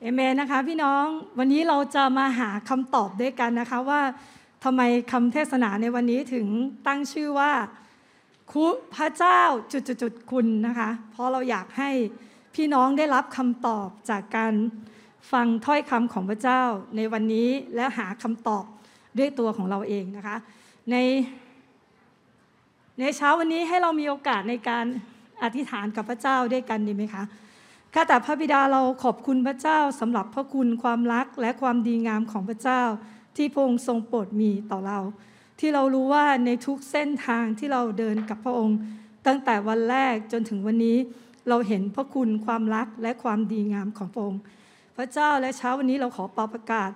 เอเมนนะคะพี่น้องวันนี้เราจะมาหาคำตอบด้วยกันนะคะว่าทำไมคำเทศนาในวันนี้ถึงตั้งชื่อว่าคุพระเจ้าจุดๆๆคุณนะคะ เพราะเราอยากให้พี่น้องได้รับคำตอบจากการฟังถ้อยคำของพระเจ้าในวันนี้และหาคำตอบด้วยตัวของเราเองนะคะ ในในเช้าวันนี้ให้เรามีโอกาสในการอธิษฐานกับพระเจ้าด้วยกันดีไหมคะ ข้าแต่พระบิดาเราขอบคุณพระเจ้าสำหรับพระคุณความรักและความดีงามของพระเจ้า ที่พระองค์ทรงโปรดมีต่อเรา ที่เรารู้ว่าในทุกเส้นทางที่เราเดินกับพระองค์ ตั้งแต่วันแรกจนถึงวันนี้ เราเห็นพระคุณความรักและความดีงามของพระองค์ พระเจ้าและเช้าวันนี้เราขอปาประกาศ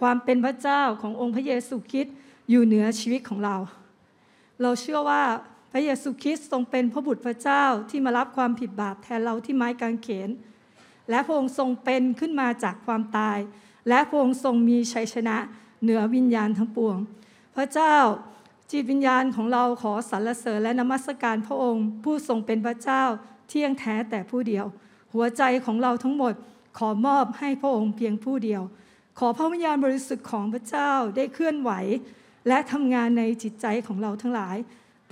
ความเป็นพระเจ้าขององค์พระเยซูคริสต์อยู่เหนือชีวิตของเรา เราเชื่อว่า พระเยซูคริสต์ทรงเป็นพระบุตรพระเจ้าที่มารับความผิดบาปแทนเราที่ไม้กางเขน และพระองค์ทรงเป็นขึ้นมาจากความตาย และพระองค์ทรงมีชัยชนะเหนือวิญญาณทั้งปวง พระเจ้าจิตวิญญาณของเราขอสรรเสริญและนมัสการพระองค์ ผู้ทรงเป็นพระเจ้าเที่ยงแท้แต่ผู้เดียว หัวใจของเราทั้งหมดขอมอบให้พระองค์เพียงผู้เดียว ขอพระวิญญาณบริสุทธิ์ของพระเจ้าได้เคลื่อนไหว และทำงานในจิตใจของเราทั้งหลาย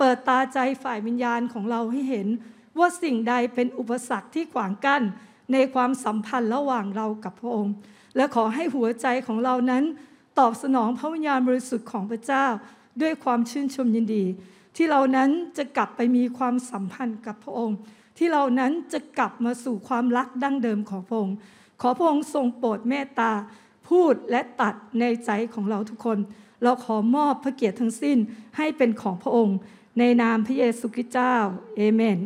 เปิดตาใจฝ่ายวิญญาณของเราให้เห็น ว่าสิ่งใดเป็นอุปสรรคที่ขวางกั้น ในความสัมพันธ์ระหว่างเรากับพระองค์ และขอให้หัวใจของเรานั้น ตอบสนองพระวิญญาณบริสุทธิ์ของพระเจ้า ด้วยความชื่นชมยินดี ที่เรานั้นจะกลับไปมีความสัมพันธ์กับพระองค์ ที่เรานั้นจะกลับมาสู่ความรักดั้งเดิมของพระองค์ขอพระองค์ทรงโปรดเมตตาพูดและตัดในใจของเราทุกคน เราขอมอบพระเกียรติทั้งสิ้นให้เป็นของพระองค์ ในนามพระเยซูคริสต์เจ้า เอเมน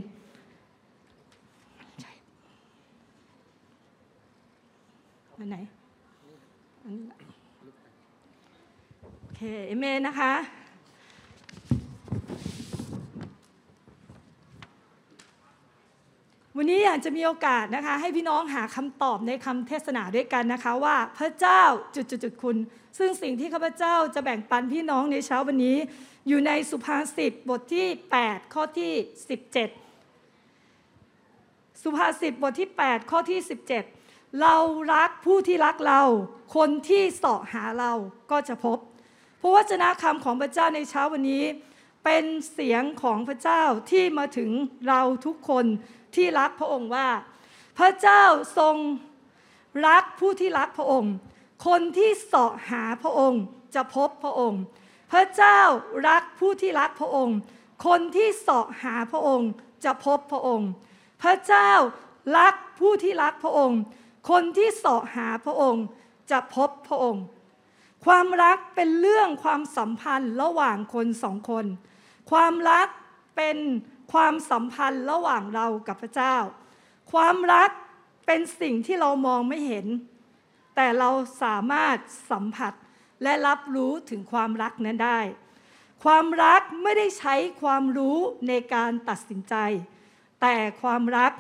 อันไหนอันนี้โอเค เอเมนนะคะ วันนี้อยากจะมีโอกาสนะคะ ให้พี่น้องหาคำตอบในคำเทศนาด้วยกันนะคะ ว่าพระเจ้าจุดๆๆคุณ ซึ่งสิ่งที่ข้าพเจ้าจะแบ่งปันพี่น้องในเช้าวันนี้ อยู่ในสุภาษิตบทที่ 8 ข้อที่ 17 สุภาษิตบทที่ 8 ข้อที่ 17 เรารักผู้ที่รักเรา คนที่เสาะหาเราก็จะพบพระวจนะคำของพระเจ้าในเช้าวันนี้ เป็นเสียงของพระเจ้าที่มาถึงเราทุกคนที่รักพระองค์ว่า พระเจ้าทรงรักผู้ที่รักพระองค์ คนที่เสาะหาพระองค์จะพบพระองค์ พระเจ้ารักผู้ที่รักพระองค์ คนที่เสาะหาพระองค์จะพบพระองค์ พระเจ้ารักผู้ที่รักพระองค์ คนที่เสาะหาพระองค์จะพบพระองค์ ความรักเป็นเรื่องความสัมพันธ์ระหว่างคนสองคน ความรักเป็นความสัมพันธ์ระหว่างเรากับพระเจ้า ความรักเป็นสิ่งที่เรามองไม่เห็น แต่เราสามารถสัมผัส และรับรู้ถึงความรักนั้นได้ ความรักไม่ได้ใช้ความรู้ในการตัดสินใจ แต่ความรัก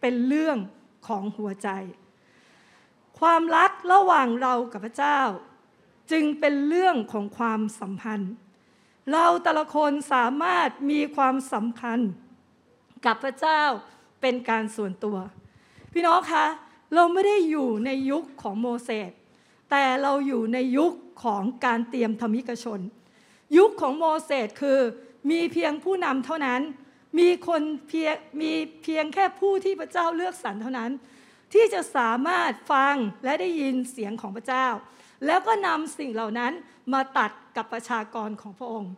เป็นเรื่องของหัวใจ ความรักระหว่างเรากับพระเจ้า จึงเป็นเรื่องของความสัมพันธ์ เราแต่ละคนสามารถมีความสัมพันธ์กับพระเจ้าเป็นการส่วนตัว พี่น้องคะเราไม่ได้อยู่ในยุคของโมเสสแต่เราอยู่ในยุค ของการเตรียมธรรมิกชน ยุคของโมเสสคือมีเพียงผู้นำเท่านั้น มีคนเพียงมีเพียงแค่ผู้ที่พระเจ้าเลือกสรรเท่านั้น ที่จะสามารถฟังและได้ยินเสียงของพระเจ้า แล้วก็นำสิ่งเหล่านั้นมาตัดกับประชากรของพระองค์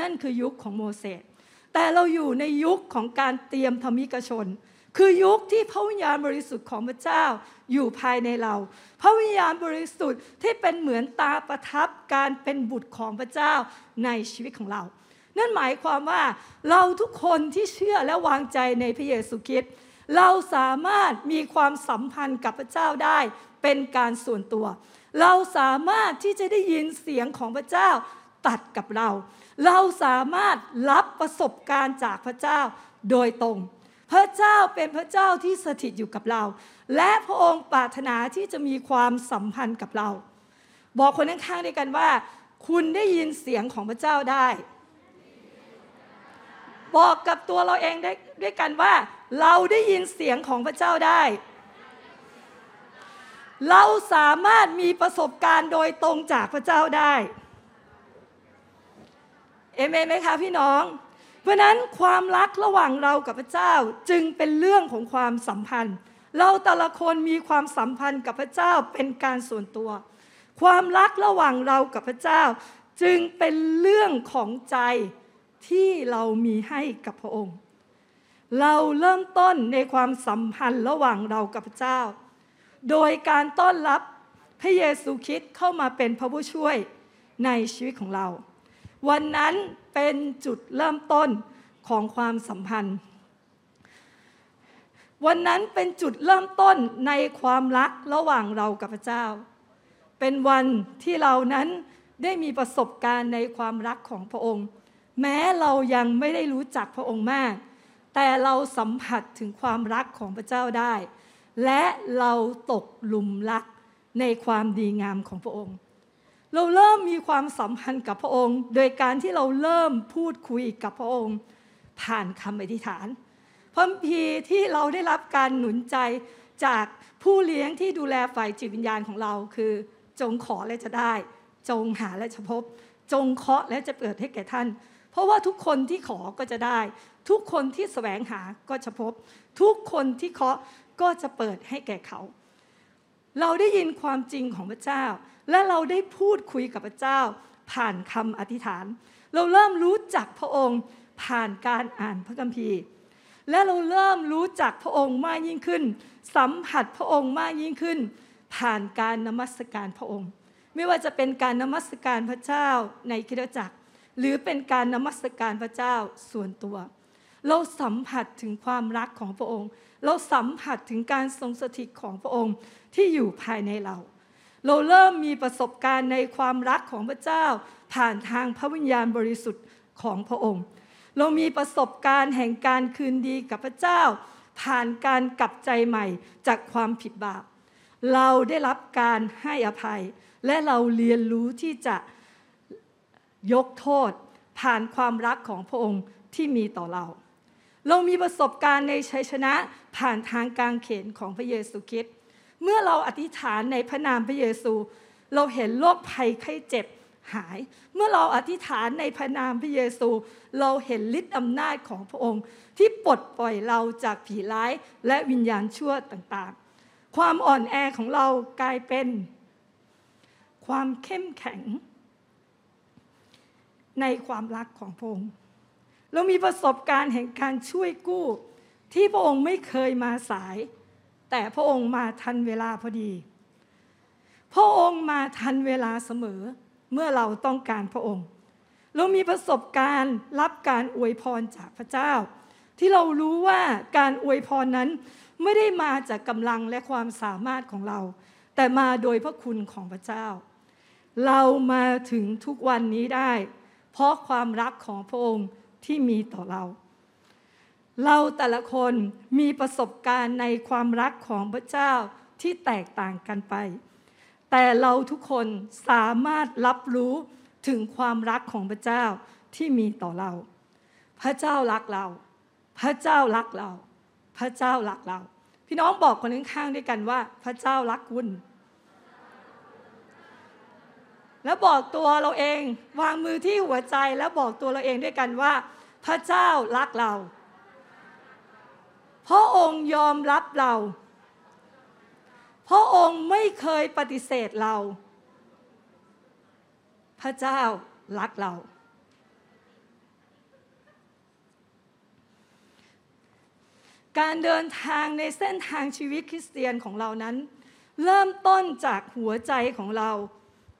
นั่นคือยุคของโมเสสแต่เราอยู่ในยุคของการเตรียมธรรมิกชน คือยุคที่พระวิญญาณบริสุทธิ์ของพระเจ้าอยู่ภายในเรา พระวิญญาณบริสุทธิ์ที่เป็นเหมือนตาประทับการเป็นบุตรของพระเจ้าในชีวิตของเรา นั่นหมายความว่าเราทุกคนที่เชื่อและวางใจในพระเยซูคริสต์เราสามารถมีความสัมพันธ์กับพระเจ้าได้เป็นการส่วนตัว เราสามารถที่จะได้ยินเสียงของพระเจ้าตัดกับเรา เราสามารถรับประสบการณ์จากพระเจ้าโดยตรง พระเจ้าเป็นพระเจ้าที่สถิตอยู่กับเรา และพระองค์ปรารถนาที่จะมีความสัมพันธ์กับเรา บอกคนข้างๆด้วยกันว่า คุณได้ยินเสียงของพระเจ้าได้ บอกกับตัวเราเองได้ด้วยกันว่า เราได้ยินเสียงของพระเจ้าได้ เราสามารถมีประสบการณ์โดยตรงจากพระเจ้าได้เอเมนไหมคะพี่น้อง เพราะนั้นความรักระหว่างเรากับพระเจ้าจึงเป็นเรื่องของความสัมพันธ์ เราแต่ละคนมีความสัมพันธ์กับพระเจ้าเป็นการส่วนตัว ความรักระหว่างเรากับพระเจ้า จึงเป็นเรื่องของใจที่เรามีให้กับพระองค์ เราเริ่มต้นในความสัมพันธ์ระหว่างเรากับพระเจ้า โดยการต้อนรับพระเยซูคริสต์เข้ามาเป็นพระผู้ช่วยในชีวิตของเรา วันนั้นเป็นจุดเริ่มต้นของความสัมพันธ์ วันนั้นเป็นจุดเริ่มต้นในความรักระหว่างเรากับพระเจ้า เป็นวันที่เรานั้นได้มีประสบการณ์ในความรักของพระองค์ แม้เรายังไม่ได้รู้จักพระองค์มาก แต่เราสัมผัสถึงความรักของพระเจ้าได้ และเราตกหลุมรักในความดีงามของพระองค์ เราเริ่มมีความสัมพันธ์กับพระองค์ โดยการที่เราเริ่มพูดคุยกับพระองค์ ผ่านคำอธิษฐานพระคัมภีที่เราได้รับการหนุนใจจากผู้เลี้ยงที่ดูแลฝ่ายจิตวิญญาณของเรา คือ จงขอและจะได้ จงหาและจะพบ จงเคาะและจะเปิดให้แก่ท่าน เพราะว่าทุกคนที่ขอก็จะได้ ทุกคนที่แสวงหาก็จะพบ ทุกคนที่เคาะก็จะเปิดให้แก่เขา เราได้ยินความจริงของพระเจ้า และเราได้พูดคุยกับพระเจ้า ผ่านคำอธิษฐาน เราเริ่มรู้จักพระองค์ผ่านการอ่านพระคัมภีร์ และเราเริ่มรู้จักพระองค์มากยิ่งขึ้น สัมผัสพระองค์มากยิ่งขึ้น ผ่านการนมัสการพระองค์ ไม่ว่าจะเป็นการนมัสการพระเจ้าในคริสตจักร หรือเป็นการนมัสการพระเจ้าส่วนตัว เราสัมผัสถึงความรักของพระองค์ เราสัมผัสถึงการทรงสถิตของพระองค์ที่อยู่ภายในเรา เราเริ่มมีประสบการณ์ในความรักของพระเจ้า ผ่านทางพระวิญญาณบริสุทธิ์ของพระองค์ เรามีประสบการณ์แห่งการคืนดีกับพระเจ้า ผ่านการกลับใจใหม่จากความผิดบาป เราได้รับการให้อภัย และเราเรียนรู้ที่จะยกโทษ ผ่านความรักของพระองค์ที่มีต่อเรา เรามีประสบการณ์ในชัยชนะผ่านทางกางเขนของพระเยซูคริสต์ เมื่อเราอธิษฐานในพระนามพระเยซู เราเห็นโรคภัยไข้เจ็บหาย เมื่อเราอธิษฐานในพระนามพระเยซู เราเห็นฤทธิ์อำนาจของพระองค์ ที่ปลดปล่อยเราจากผีร้ายและวิญญาณชั่วต่างๆ ความอ่อนแอของเรากลายเป็น ความเข้มแข็ง ในความรักของพระองค์ เรามีประสบการณ์แห่งการช่วยกู้ ที่พระองค์ไม่เคยมาสาย แต่พระองค์มาทันเวลาพอดี พระองค์มาทันเวลาเสมอเมื่อเราต้องการพระองค์ เรามีประสบการณ์รับการอวยพรจากพระเจ้า ที่เรารู้ว่าการอวยพรนั้นไม่ได้มาจากกำลังและความสามารถของเรา แต่มาโดยพระคุณของพระเจ้า เรามาถึงทุกวันนี้ได้ เพราะความรักของพระองค์ที่มีต่อเรา เราแต่ละคนมีประสบการณ์ในความรักของพระเจ้าที่แตกต่างกันไป แต่เราทุกคนสามารถรับรู้ถึงความรักของพระเจ้าที่มีต่อเรา พระเจ้ารักเรา พระเจ้ารักเรา พระเจ้ารักเรา พี่น้องบอกคนข้างๆด้วยกันว่า พระเจ้ารักคุณ แล้วบอกตัวเราเอง วางมือที่หัวใจแล้วบอกตัวเราเองด้วยกันว่า พระเจ้ารักเรา พระองค์ยอมรับเรา พระองค์ไม่เคยปฏิเสธเรา พระเจ้ารักเรา การเดินทางในเส้นทางชีวิตคริสเตียนของเรานั้น เริ่มต้นจากหัวใจของเรา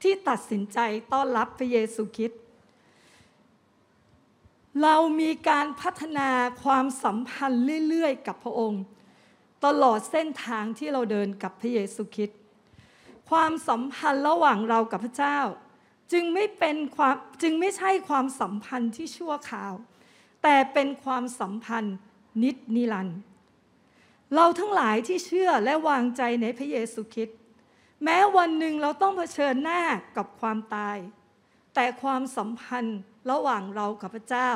ที่ตัดสินใจต้อนรับพระเยซูคริสต์ เรามีการพัฒนาความสัมพันธ์เรื่อยๆ กับพระองค์ ตลอดเส้นทางที่เราเดินกับพระเยซูคริสต์ความสัมพันธ์ระหว่างเรากับพระเจ้า จึงไม่เป็นความจึงไม่ใช่ความสัมพันธ์ที่ชั่วคราว แต่เป็นความสัมพันธ์นิจนิรันดร์เราทั้งหลายที่เชื่อและวางใจในพระเยซูคริสต์แม้วันหนึ่งเราต้องเผชิญหน้ากับความตาย แต่ความสัมพันธ์ ระหว่างเรากับพระเจ้า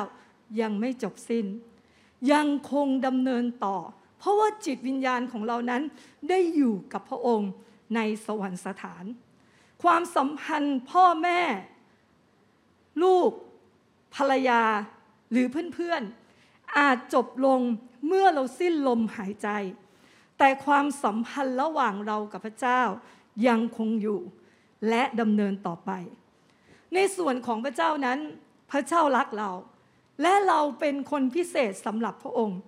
ยังไม่จบสิ้น ยังคงดำเนินต่อ เพราะว่าจิตวิญญาณของเรานั้นได้อยู่กับพระองค์ในสวรรคสถาน ความสัมพันธ์พ่อแม่ ลูก ภรรยาหรือเพื่อนๆ อาจจบลงเมื่อเราสิ้นลมหายใจ แต่ความสัมพันธ์ระหว่างเรากับพระเจ้ายังคงอยู่และดำเนินต่อไป ในส่วนของพระเจ้านั้น พระเจ้ารักเรา และเราเป็นคนพิเศษสำหรับพระองค์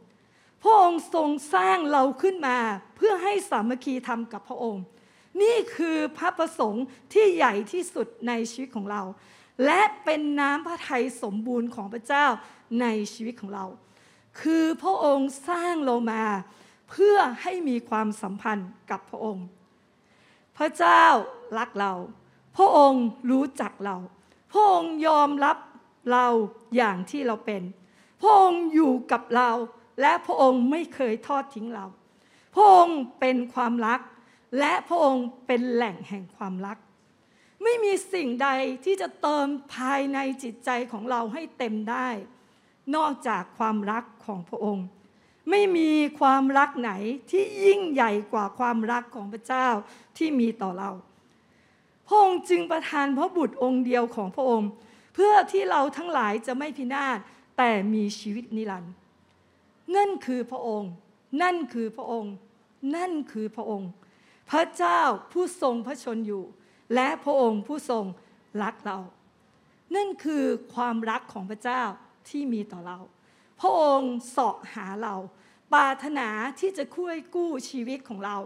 พระองค์ทรงสร้างเราขึ้นมาเพื่อให้สามัคคีทำกับพระองค์ นี่คือพระประสงค์ที่ใหญ่ที่สุดในชีวิตของเรา และเป็นน้ำพระทัยสมบูรณ์ของพระเจ้าในชีวิตของเรา คือพระองค์สร้างเรามาเพื่อให้มีความสัมพันธ์กับพระองค์ พระเจ้ารักเรา พระองค์รู้จักเรา พระองค์ยอมรับ เราอย่างที่เราเป็น พระองค์อยู่กับเรา และพระองค์ไม่เคยทอดทิ้งเรา พระองค์เป็นความรัก และพระองค์เป็นแหล่งแห่งความรัก ไม่มีสิ่งใดที่จะเติมภายในจิตใจของเราให้เต็มได้ นอกจากความรักของพระองค์ ไม่มีความรักไหนที่ยิ่งใหญ่กว่าความรักของพระเจ้าที่มีต่อเรา พระองค์จึงประทานพระบุตรองค์เดียวของพระองค์ เพื่อที่เราทั้งหลายจะไม่พินาศแต่มีชีวิตนิรันดร์นั่นคือพระองค์ นั่นคือพระองค์ นั่นคือพระองค์ พระเจ้าผู้ทรงพระชนอยู่ และพระองค์ผู้ทรงรักเรา นั่นคือความรักของพระเจ้าที่มีต่อเรา พระองค์เสาะหาเราปรารถนาที่จะคุ้ยกู้ชีวิตของเรา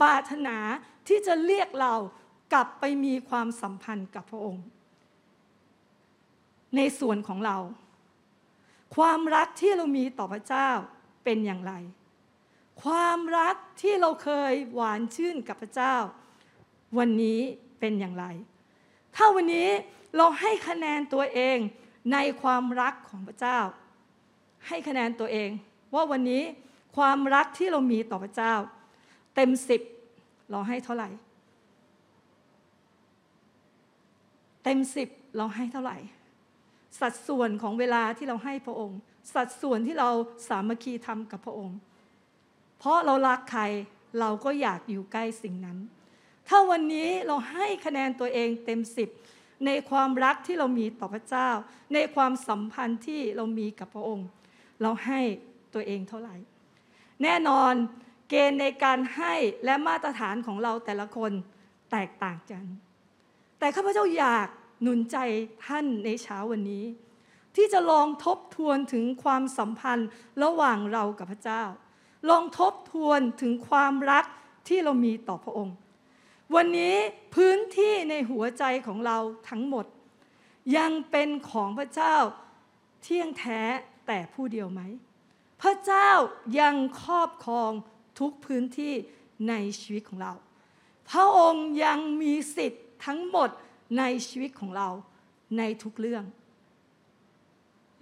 ปรารถนาที่จะเรียกเรากลับไปมีความสัมพันธ์กับพระองค์ ในส่วนของเรา ความรักที่เรามีต่อพระเจ้าเป็นอย่างไร ความรักที่เราเคยหวานชื่นกับพระเจ้า วันนี้เป็นอย่างไร ถ้าวันนี้เราให้คะแนนตัวเองในความรักของพระเจ้า ให้คะแนนตัวเอง ว่าวันนี้ความรักที่เรามีต่อพระเจ้า เต็มสิบเราให้เท่าไหร่ เต็มสิบเราให้เท่าไหร่ สัดส่วนของเวลาที่เราให้พระองค์ สัดส่วนที่เราสามัคคีทำกับพระองค์ เพราะเรารักใครเราก็อยากอยู่ใกล้สิ่งนั้น ถ้าวันนี้เราให้คะแนนตัวเองเต็มสิบในความรักที่เรามีต่อพระเจ้า ในความสัมพันธ์ที่เรามีกับพระองค์ เราให้ตัวเองเท่าไหร่ แน่นอนเกณฑ์ในการให้และมาตรฐานของเราแต่ละคนแตกต่างกัน แต่ข้าพเจ้าอยาก หนุนใจท่านในเช้าวันนี้ ที่จะลองทบทวนถึงความสัมพันธ์ระหว่างเรากับพระเจ้า ลองทบทวนถึงความรักที่เรามีต่อพระองค์ วันนี้พื้นที่ในหัวใจของเราทั้งหมด ยังเป็นของพระเจ้าเที่ยงแท้แต่ผู้เดียวไหม พระเจ้ายังครอบครองทุกพื้นที่ในชีวิตของเรา พระองค์ยังมีสิทธิ์ทั้งหมด ในชีวิตของเราในทุกเรื่อง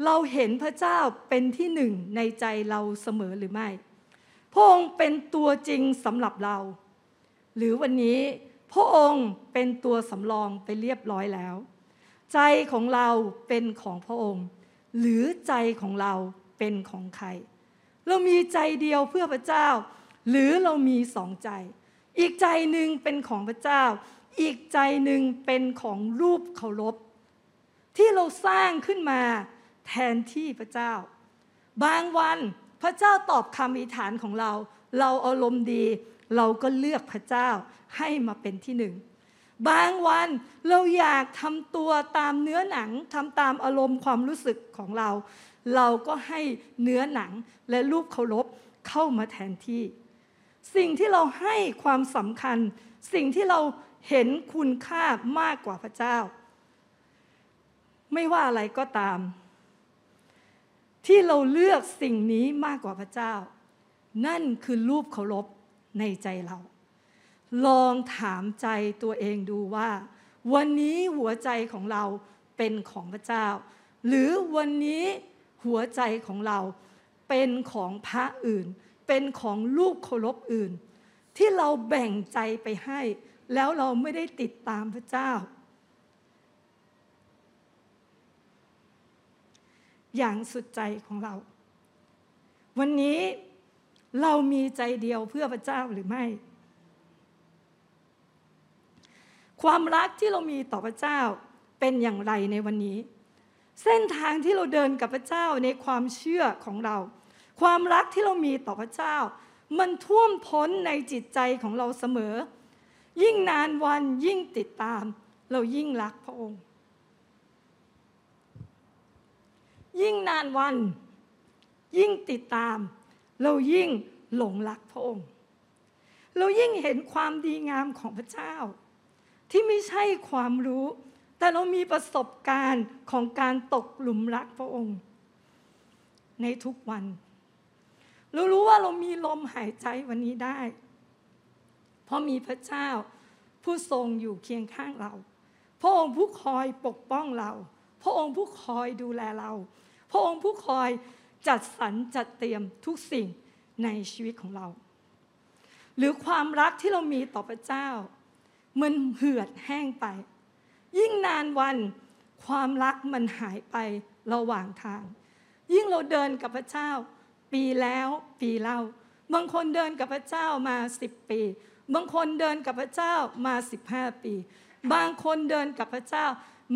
เราเห็นพระเจ้าเป็นที่หนึ่งในใจเราเสมอหรือไม่พระองค์เป็นตัวจริงสำหรับเรา หรือวันนี้พระองค์เป็นตัวสำรองไปเรียบร้อยแล้ว ใจของเราเป็นของพระองค์ หรือใจของเราเป็นของใคร เรามีใจเดียวเพื่อพระเจ้า หรือเรามีสองใจ อีกใจหนึ่งเป็นของพระเจ้า อีกใจหนึ่งเป็นของรูปเคารพที่เราสร้างขึ้นมาแทนที่พระเจ้า บางวันพระเจ้าตอบคำอธิษฐานของเรา เราอารมณ์ดี เราก็เลือกพระเจ้าให้มาเป็นที่หนึ่ง บางวันเราอยากทำตัวตามเนื้อหนังทำตามอารมณ์ความรู้สึกของเรา เราก็ให้เนื้อหนังและรูปเคารพเข้ามาแทนที่ สิ่งที่เราให้ความสำคัญ สิ่งที่เรา เห็นคุณค่ามากกว่าพระเจ้า ไม่ว่าอะไรก็ตาม ที่เราเลือกสิ่งนี้มากกว่าพระเจ้า นั่นคือรูปเคารพในใจเรา ลองถามใจตัวเองดูว่า วันนี้หัวใจของเราเป็นของพระเจ้า หรือวันนี้หัวใจของเราเป็นของพระอื่น เป็นของลูกเคารพอื่น ที่เราแบ่งใจไปให้ แล้วเราไม่ได้ติดตามพระเจ้า อย่างสุดใจของเรา วันนี้เรามีใจเดียวเพื่อพระเจ้าหรือไม่ ความรักที่เรามีต่อพระเจ้าเป็นอย่างไรในวันนี้ เส้นทางที่เราเดินกับพระเจ้าในความเชื่อของเรา ความรักที่เรามีต่อพระเจ้า มันท่วมท้นในจิตใจของเราเสมอ ยิ่งนานวันยิ่งติดตาม เรายิ่งรักพระองค์ ยิ่งนานวัน ยิ่งติดตาม เรายิ่งหลงรักพระองค์ เรายิ่งเห็นความดีงามของพระเจ้า ที่ไม่ใช่ความรู้ แต่เรามีประสบการณ์ของการตกหลุมรักพระองค์ ในทุกวัน เรารู้ว่าเรามีลมหายใจวันนี้ได้ เพราะมีพระเจ้าผู้ทรงอยู่เคียงข้างเรา พระองค์ผู้คอยปกป้องเรา พระองค์ผู้คอยดูแลเรา พระองค์ผู้คอยจัดสรรจัดเตรียมทุกสิ่งในชีวิตของเรา หรือความรักที่เรามีต่อพระเจ้า มันเหือดแห้งไป ยิ่งนานวันความรักมันหายไประหว่างทาง ยิ่งเราเดินกับพระเจ้า ปีแล้วปีเล่า บางคนเดินกับพระเจ้ามาสิบปี บางคนเดินกับพระเจ้ามาสิบห้าปี บางคนเดินกับพระเจ้า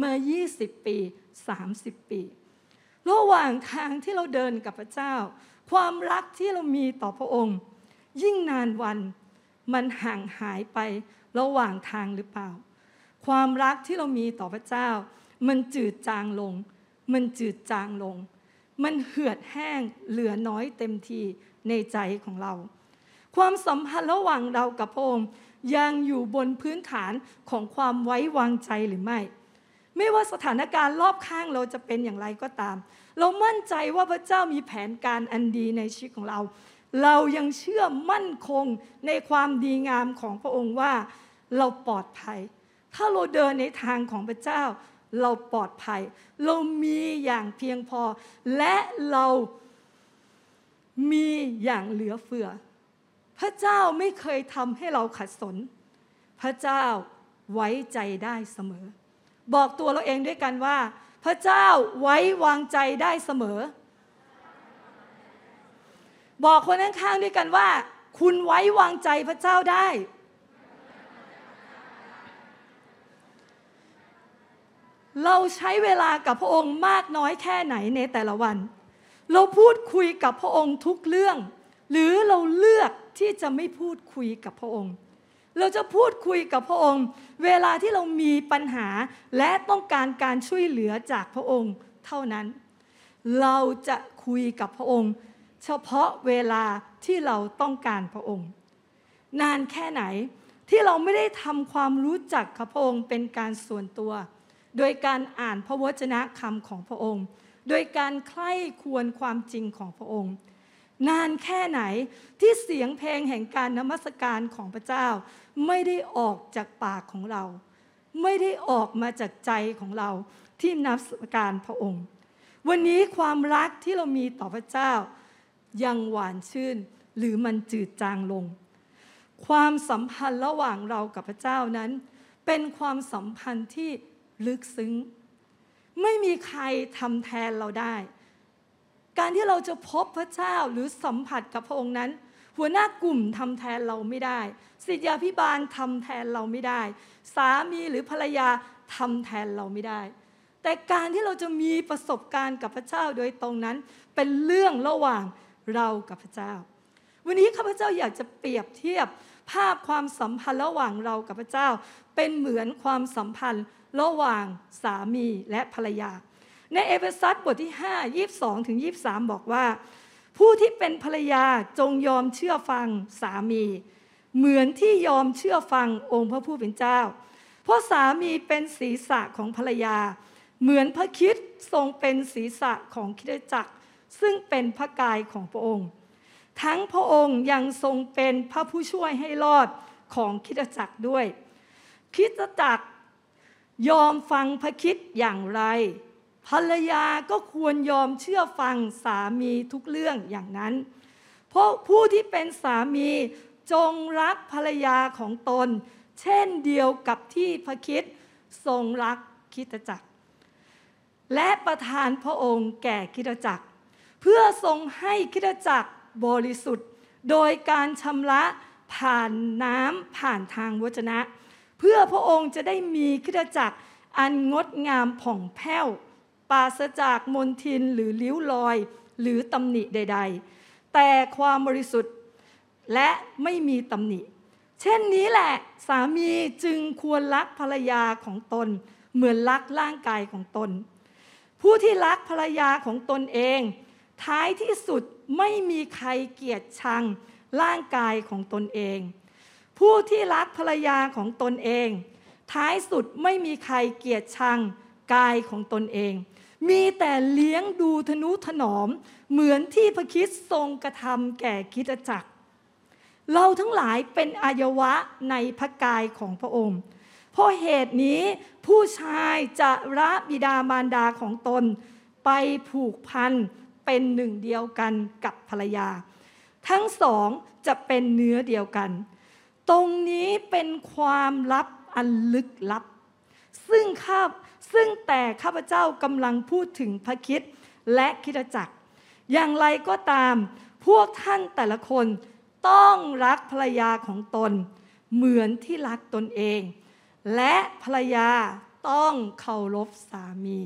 มายี่สิบปีสามสิบปี ระหว่างทางที่เราเดินกับพระเจ้า ความรักที่เรามีต่อพระองค์ ยิ่งนานวันมันห่างหายไประหว่างทางหรือเปล่า ความรักที่เรามีต่อพระเจ้า มันจืดจางลง มันจืดจางลง มันเหือดแห้งเหลือน้อยเต็มทีในใจของเรา ความสัมพันธ์ระหว่างเรากับพระองค์ยังอยู่บนพื้นฐานของความไว้วางใจหรือไม่ ไม่ว่าสถานการณ์รอบข้างเราจะเป็นอย่างไรก็ตาม เรามั่นใจว่าพระเจ้ามีแผนการอันดีในชีวิตของเรา เรายังเชื่อมั่นคงในความดีงามของพระองค์ว่าเราปลอดภัย ถ้าเราเดินในทางของพระเจ้า เราปลอดภัย เรามีอย่างเพียงพอ และเรามีอย่างเหลือเฟือ พระเจ้าไม่เคยทำให้เราขัดสน พระเจ้าไว้ใจได้เสมอ บอกตัวเราเองด้วยกันว่า พระเจ้าไว้วางใจได้เสมอ บอกคนข้างๆด้วยกันว่า คุณไว้วางใจพระเจ้าได้ เราใช้เวลากับพระองค์มากน้อยแค่ไหนในแต่ละวัน เราพูดคุยกับพระองค์ทุกเรื่อง หรือเราเลือก ที่จะไม่พูดคุยกับพระองค์ เราจะพูดคุยกับพระองค์ เวลาที่เรามีปัญหาและต้องการการช่วยเหลือจากพระองค์เท่านั้น เราจะคุยกับพระองค์ เฉพาะเวลาที่เราต้องการพระองค์ นานแค่ไหนที่เราไม่ได้ทำความรู้จักกับพระองค์เป็นการส่วนตัว โดยการอ่านพระวจนะคำของพระองค์ โดยการใคร่ควรความจริงของพระองค์ นานแค่ไหนที่เสียงเพลงแห่งการนมัสการของพระเจ้า ไม่ได้ออกจากปากของเรา ไม่ได้ออกมาจากใจของเราที่นมัสการพระองค์ วันนี้ความรักที่เรามีต่อพระเจ้า ยังหวานชื่นหรือมันจืดจางลง ความสัมพันธ์ระหว่างเรากับพระเจ้านั้น เป็นความสัมพันธ์ที่ลึกซึ้ง ไม่มีใครทำแทนเราได้ การที่เราจะพบพระเจ้าหรือสัมผัสกับพระองค์นั้น หัวหน้ากลุ่มทำแทนเราไม่ได้สิทธยาพิบาลทำแทนเราไม่ได้ สามีหรือภรรยาทำแทนเราไม่ได้ แต่การที่เราจะมีประสบการณ์กับพระเจ้าโดยตรงนั้น เป็นเรื่องระหว่างเรากับพระเจ้า วันนี้ข้าพเจ้าอยากจะเปรียบเทียบภาพความสัมพันธ์ระหว่างเรากับพระเจ้า เป็นเหมือนความสัมพันธ์ระหว่างสามีและภรรยา ในเอเฟซัสบทที่ 5 22ถึง23 บอกว่า ผู้ที่เป็นภรรยาจงยอมเชื่อฟังสามี เหมือนที่ยอมเชื่อฟังองค์พระผู้เป็นเจ้า เพราะสามีเป็นศีรษะของภรรยา เหมือนพระคิดทรงเป็นศีรษะของคริสตจักร ซึ่งเป็นพระกายของพระองค์ ทั้งพระองค์ยังทรงเป็นพระผู้ช่วยให้รอดของคริสตจักรด้วยคริสตจักรยอมฟังพระคิดอย่างไร ภรรยาก็ควรยอมเชื่อฟังสามีทุกเรื่องอย่างนั้น เพราะผู้ที่เป็นสามีจงรักภรรยาของตน เช่นเดียวกับที่พระคิดทรงรักคริสตจักร และประทานพระองค์แก่คริสตจักร เพื่อทรงให้คริสตจักรบริสุทธิ์ โดยการชำระผ่านน้ำผ่านทางวจนะ เพื่อพระองค์จะได้มีคริสตจักรอันงดงามผ่องแผ้ว ปราศจากมนทินหรือลิ้วรอย หรือตำหนิใด ๆ แต่ความบริสุทธิ์และไม่มีตำหนิ เช่นนี้แหละสามีจึงควรรักภรรยาของตน เหมือนรักร่างกายของตน ผู้ที่รักภรรยาของตนเอง ท้ายที่สุดไม่มีใครเกลียดชังร่างกายของตนเอง ผู้ที่รักภรรยาของตนเอง ท้ายสุดไม่มีใครเกลียดชังกายของตนเอง มีแต่เลี้ยงดูทนุถนอม เหมือนที่พระคิดทรงกระทำแก่คิดจักร เราทั้งหลายเป็นอายวะในพระกายของพระองค์ เพราะเหตุนี้ผู้ชายจะระบิดามารดาของตน ไปผูกพันเป็นหนึ่งเดียวกันกับภรรยา ทั้งสองจะเป็นเนื้อเดียวกัน ตรงนี้เป็นความลับอันลึกลับ ซึ่งข้า ซึ่งแต่ข้าพเจ้ากำลังพูดถึงพระคิดและคิดจักร อย่างไรก็ตามพวกท่านแต่ละคนต้องรักภรรยาของตน เหมือนที่รักตนเอง และภรรยาต้องเคารพสามี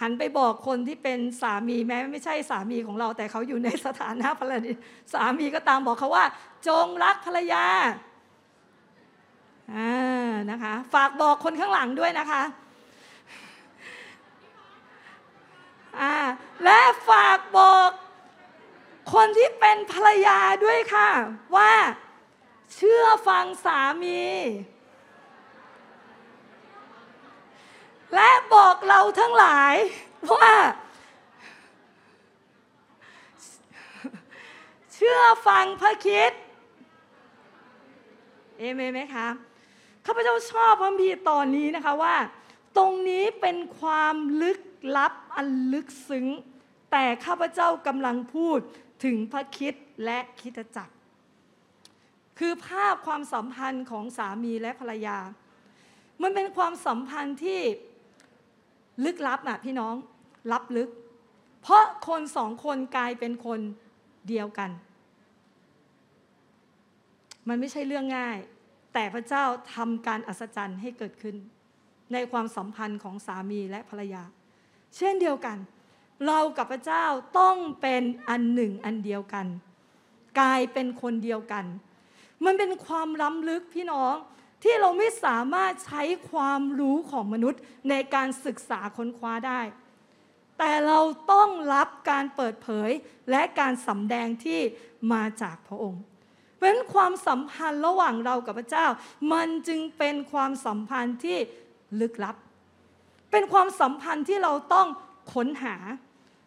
หันไปบอกคนที่เป็นสามีแม้ไม่ใช่สามีของเราแต่เขาอยู่ในสถานะภรรยาสามีก็ตามบอกเขาว่า จงรักภรรยาอ่านะคะ ฝากบอกคนข้างหลังด้วยนะคะ อ่าและฝากบอกคนที่เป็นภรรยาด้วยค่ะ ว่าเชื่อฟังสามี และบอกเราทั้งหลายว่า เชื่อฟังพระคิดเอเมนไหมคะข้าพเจ้าชอบพระพีตอนนี้นะคะว่า ตรงนี้เป็นความลึกลับ อันลึกซึ้ง แต่ข้าพเจ้ากำลังพูดถึงพระคิดและคิดจักร คือภาพความสัมพันธ์ของสามีและภรรยา มันเป็นความสัมพันธ์ที่ลึกลับนะพี่น้องลับลึก เพราะคนสองคนกลายเป็นคนเดียวกัน มันไม่ใช่เรื่องง่าย แต่พระเจ้าทำการอัศจรรย์ให้เกิดขึ้น ในความสัมพันธ์ของสามีและภรรยา เช่นเดียวกัน เรากับพระเจ้าต้องเป็นอันหนึ่งอันเดียวกัน กลายเป็นคนเดียวกัน มันเป็นความล้ำลึกพี่น้องที่เราไม่สามารถใช้ความรู้ของมนุษย์ในการศึกษาค้นคว้าได้ แต่เราต้องรับการเปิดเผยและการสำแดงที่มาจากพระองค์เพราะฉะนั้นความสัมพันธ์ระหว่างเรากับพระเจ้า มันจึงเป็นความสัมพันธ์ที่ลึกลับ เป็นความสัมพันธ์ที่เราต้องค้นหา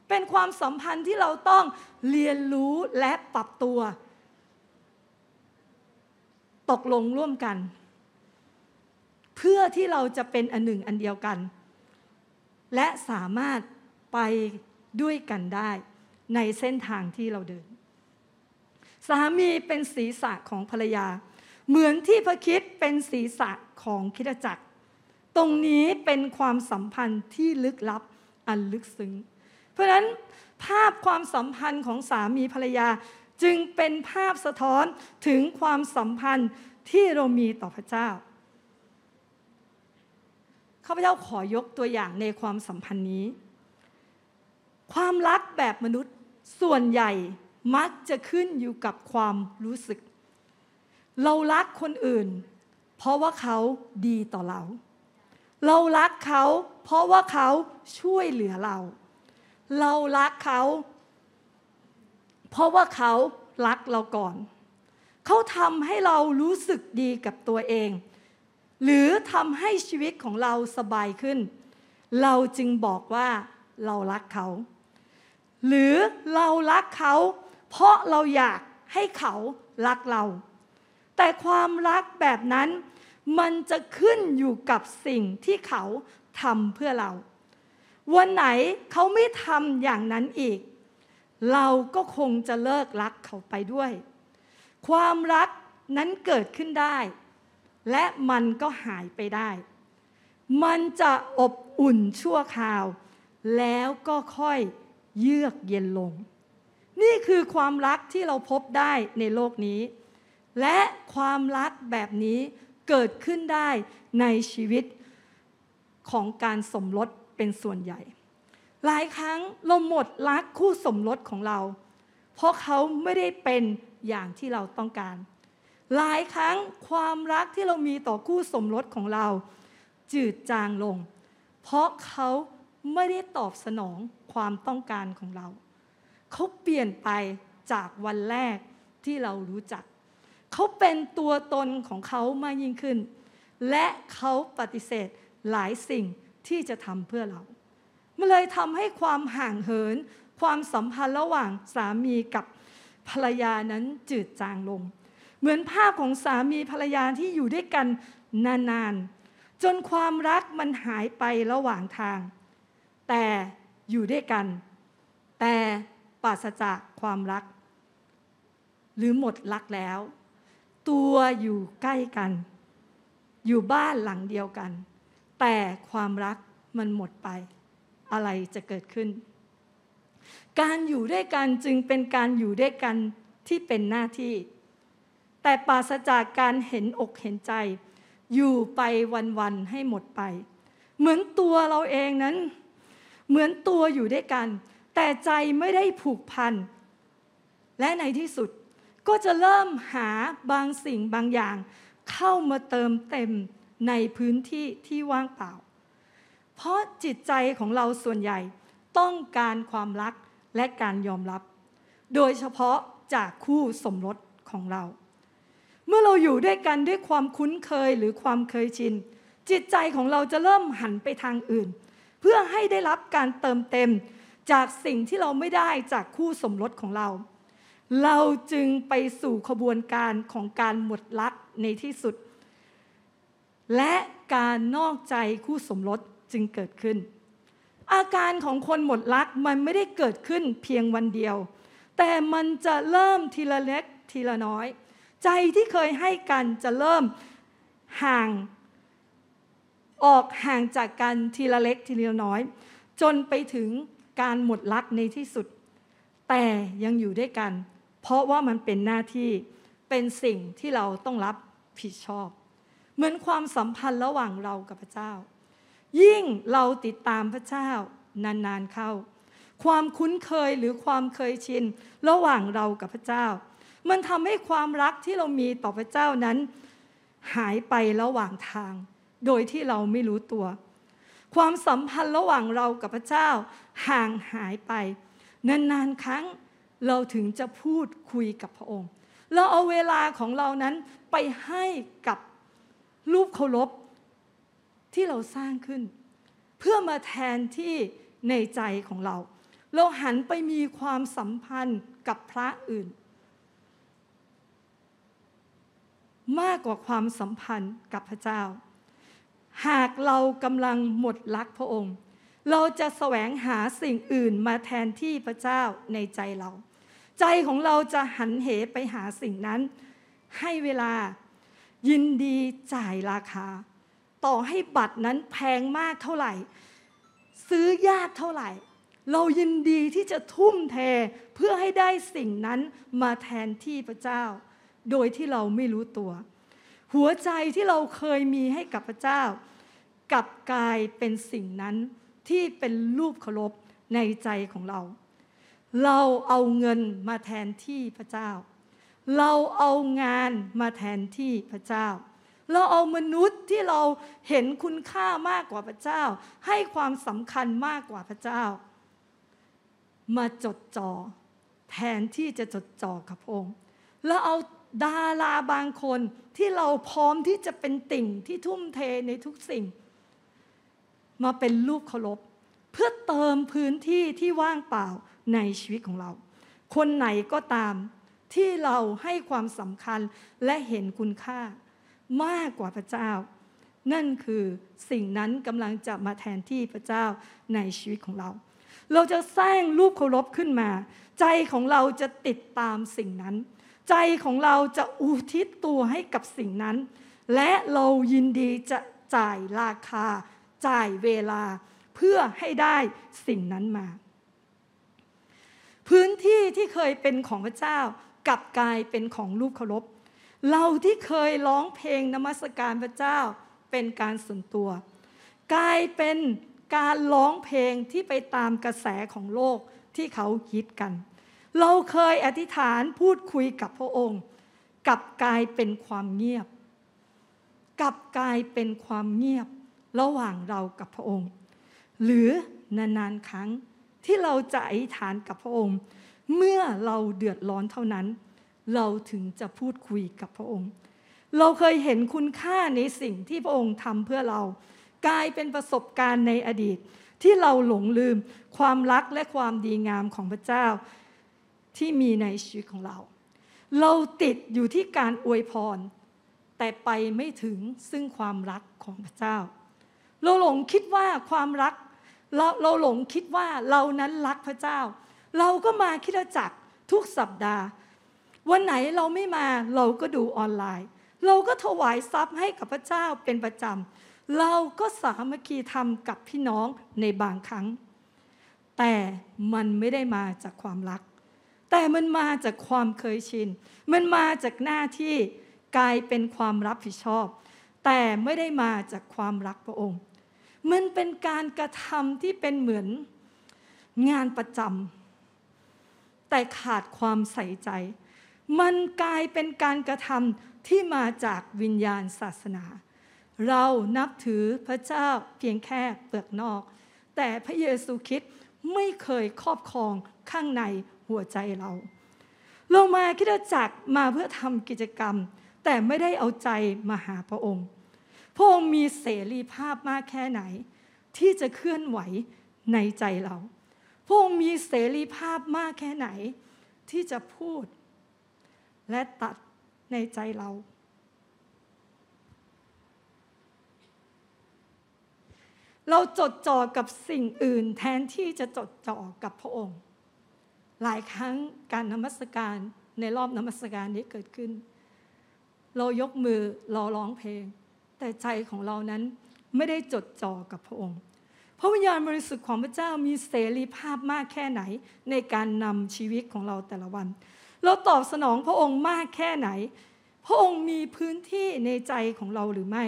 เป็นความสัมพันธ์ที่เราต้องเรียนรู้และปรับตัว ตกลงร่วมกัน เพื่อที่เราจะเป็นอันหนึ่งอันเดียวกัน และสามารถไปด้วยกันได้ในเส้นทางที่เราเดิน สามีเป็นศีรษะของภรรยา เหมือนที่พระคิดเป็นศีรษะของคิดจักร ตรงนี้เป็นความสัมพันธ์ที่ลึกลับอันลึกซึ้ง เพราะฉะนั้นภาพความสัมพันธ์ของสามีภรรยา จึงเป็นภาพสะท้อนถึงความสัมพันธ์ที่เรามีต่อพระเจ้าข้าพเจ้าขอยกตัวอย่างในความสัมพันธ์นี้ ความรักแบบมนุษย์ส่วนใหญ่มักจะขึ้นอยู่กับความรู้สึก เรารักคนอื่น เพราะว่าเขาดีต่อเรา เรารักเขา เพราะว่าเขาช่วยเหลือเรา เรารักเขา เพราะว่าเขารักเราก่อน เขาทำให้เรารู้สึกดีกับตัวเอง หรือทำให้ชีวิตของเราสบายขึ้น เราจึงบอกว่าเรารักเขา หรือเรารักเขา เพราะเราอยากให้เขารักเรา แต่ความรักแบบนั้น มันจะขึ้นอยู่กับสิ่งที่เขาทำเพื่อเรา วันไหนเขาไม่ทำอย่างนั้นอีก เราก็คงจะเลิกรักเขาไปด้วย ความรักนั้นเกิดขึ้นได้ และมันก็หายไปได้ มันจะอบอุ่นชั่วคราว แล้วก็ค่อยเยือกเย็นลง นี่คือความรักที่เราพบได้ในโลกนี้ และความรักแบบนี้ เกิดขึ้นได้ในชีวิตของการสมรสเป็นส่วนใหญ่ หลายครั้งเราหมดรักคู่สมรสของเรา เพราะเขาไม่ได้เป็นอย่างที่เราต้องการ หลายครั้งความรักที่เรามีต่อคู่สมรสของเรา จืดจางลง เพราะเขาไม่ได้ตอบสนองความต้องการของเรา เขาเปลี่ยนไปจากวันแรกที่เรารู้จัก เขาเป็นตัวตนของเขามากยิ่งขึ้น และเขาปฏิเสธหลายสิ่งที่จะทำเพื่อเรา มันเลยทำให้ความห่างเหิน ความสัมพันธ์ระหว่างสามีกับภรรยานั้นจืดจางลง เหมือนภาพของสามีภรรยาที่อยู่ด้วยกันนานๆ จนความรักมันหายไประหว่างทาง แต่อยู่ด้วยกัน แต่ปราศจากความรัก หรือหมดรักแล้ว ตัวอยู่ใกล้กัน อยู่บ้านหลังเดียวกัน แต่ความรักมันหมดไป อะไรจะเกิดขึ้น การอยู่ด้วยกันจึงเป็นการอยู่ด้วยกันที่เป็นหน้าที่ แต่ปราศจากการเห็นอกเห็นใจ อยู่ไปวันๆให้หมดไป เหมือนตัวเราเองนั้น เหมือนตัวอยู่ด้วยกัน แต่ใจไม่ได้ผูกพัน และในที่สุด ก็จะเริ่มหาบางสิ่งบางอย่าง เข้ามาเติมเต็มในพื้นที่ที่ว่างเปล่า เพราะจิตใจของเราส่วนใหญ่ต้องการความรักและการยอมรับ โดยเฉพาะจากคู่สมรสของเรา เมื่อเราอยู่ด้วยกันด้วยความคุ้นเคยหรือความเคยชิน จิตใจของเราจะเริ่มหันไปทางอื่น เพื่อให้ได้รับการเติมเต็มจากสิ่งที่เราไม่ได้จากคู่สมรสของเรา เราจึงไปสู่ขบวนการของการหมดรักในที่สุด และการนอกใจคู่สมรสจึงเกิดขึ้น อาการของคนหมดรักมันไม่ได้เกิดขึ้นเพียงวันเดียว แต่มันจะเริ่มทีละเล็กทีละน้อย ใจที่เคยให้กันจะเริ่มห่าง ออกห่างจากกันทีละเล็กทีละน้อย จนไปถึงการหมดรักในที่สุด แต่ยังอยู่ด้วยกัน ราะว่ามันเป็นหน้าที่เป็นสิ่งที่เราต้องรับผิดชอบ เหมือนความสัมพันธ์ระหว่างเรากับพระเจ้า ยิ่งเราติดตามพระเจ้านานๆเข้า ความคุ้นเคยหรือความเคยชินระหว่างเรากับพระเจ้า มันทำให้ความรักที่เรามีต่อพระเจ้านั้น หายไประหว่างทาง โดยที่เราไม่รู้ตัว ความสัมพันธ์ระหว่างเรากับพระเจ้าห่างหายไป นานๆครั้ง เราถึงจะพูดคุยกับพระองค์ เราเอาเวลาของเรานั้นไปให้กับรูปเคารพที่เราสร้างขึ้น เพื่อมาแทนที่ในใจของเรา เราหันไปมีความสัมพันธ์กับพระอื่น มากกว่าความสัมพันธ์กับพระเจ้า หากเรากำลังหมดรักพระองค์ เราจะแสวงหาสิ่งอื่นมาแทนที่พระเจ้าในใจเรา ใจของเราจะหันเหไปหาสิ่งนั้น ให้เวลายินดีจ่ายราคา ต่อให้บัตรนั้นแพงมากเท่าไหร่ ซื้อยากเท่าไหร่ เรายินดีที่จะทุ่มเทเพื่อให้ได้สิ่งนั้นมาแทนที่พระเจ้า โดยที่เราไม่รู้ตัว หัวใจที่เราเคยมีให้กับพระเจ้ากลับกลายเป็นสิ่งนั้นที่เป็นรูปเคารพในใจของเรา เราเอาเงินมาแทนที่พระเจ้า เราเอางานมาแทนที่พระเจ้า เราเอามนุษย์ที่เราเห็นคุณค่ามากกว่าพระเจ้า ให้ความสำคัญมากกว่าพระเจ้า มาจดจ่อแทนที่จะจดจ่อกับองค์แล้วเอาดาราบางคนที่เราพร้อมที่จะเป็นติ่งที่ทุ่มเทในทุกสิ่ง มาเป็นรูปเคารพเพื่อเติมพื้นที่ที่ว่างเปล่า ในชีวิตของเรา คนไหนก็ตามที่เราให้ความสำคัญและเห็นคุณค่ามากกว่าพระเจ้า นั่นคือสิ่งนั้นกำลังจะมาแทนที่พระเจ้าในชีวิตของเรา เราจะสร้างรูปเคารพขึ้นมา ใจของเราจะติดตามสิ่งนั้น ใจของเราจะอุทิศตัวให้กับสิ่งนั้น และเรายินดีจะจ่ายราคา จ่ายเวลา เพื่อให้ได้สิ่งนั้นมา พื้นที่ที่เคยเป็นของพระเจ้ากลับกลายเป็นของรูปเคารพ เราที่เคยร้องเพลงนมัสการพระเจ้าเป็นการส่วนตัว กลายเป็นการร้องเพลงที่ไปตามกระแสของโลกที่เขาฮิตกัน เราเคยอธิษฐานพูดคุยกับพระองค์กลับกลายเป็นความเงียบกลับกลายเป็นความเงียบระหว่างเรากับพระองค์ หรือนานๆครั้ง ที่เราจะอธิษฐานกับพระองค์ เมื่อเราเดือดร้อนเท่านั้น เราถึงจะพูดคุยกับพระองค์ เราเคยเห็นคุณค่าในสิ่งที่พระองค์ทำเพื่อเรา กลายเป็นประสบการณ์ในอดีต ที่เราหลงลืมความรักและความดีงามของพระเจ้า ที่มีในชีวิตของเรา เราติดอยู่ที่การอวยพร แต่ไปไม่ถึงซึ่งความรักของพระเจ้าเราหลงคิดว่าความรัก เราเราหลงคิดว่าเรานั้นรักพระเจ้า เราก็มาคิดจักรทุกสัปดาห์ วันไหนเราไม่มาเราก็ดูออนไลน์ เราก็ถวายทรัพย์ให้กับพระเจ้าเป็นประจำเราก็สามัคคีทำกับพี่น้องในบางครั้ง แต่มันไม่ได้มาจากความรัก แต่มันมาจากความเคยชิน มันมาจากหน้าที่กลายเป็นความรับผิดชอบ แต่ไม่ได้มาจากความรักพระองค์ มันเป็นการกระทำที่เป็นเหมือนงานประจำแต่ขาดความใส่ใจ มันกลายเป็นการกระทำที่มาจากวิญญาณศาสนา เรานับถือพระเจ้าเพียงแค่เปลือกนอก แต่พระเยซูคริดไม่เคยครอบครองข้างในหัวใจเราเรามาคิดจักมาเพื่อทำกิจกรรม แต่ไม่ได้เอาใจมาหาพระองค์ พระองค์มีเสรีภาพมากแค่ไหน ที่จะเคลื่อนไหวในใจเรา พระองค์มีเสรีภาพมากแค่ไหน ที่จะพูด และตัดในใจเรา เราจดจ่อกับสิ่งอื่นแทนที่จะจดจ่อกับพระองค์ หลายครั้งการนมัสการในรอบนมัสการนี้เกิดขึ้น เรายกมือเราร้องเพลง แต่ใจของเรานั้นไม่ได้จดจ่อกับพระองค์ พระวิญญาณบริสุทธิ์ของพระเจ้ามีเสรีภาพมากแค่ไหน ในการนำชีวิตของเราแต่ละวัน เราตอบสนองพระองค์มากแค่ไหน พระองค์มีพื้นที่ในใจของเราหรือไม่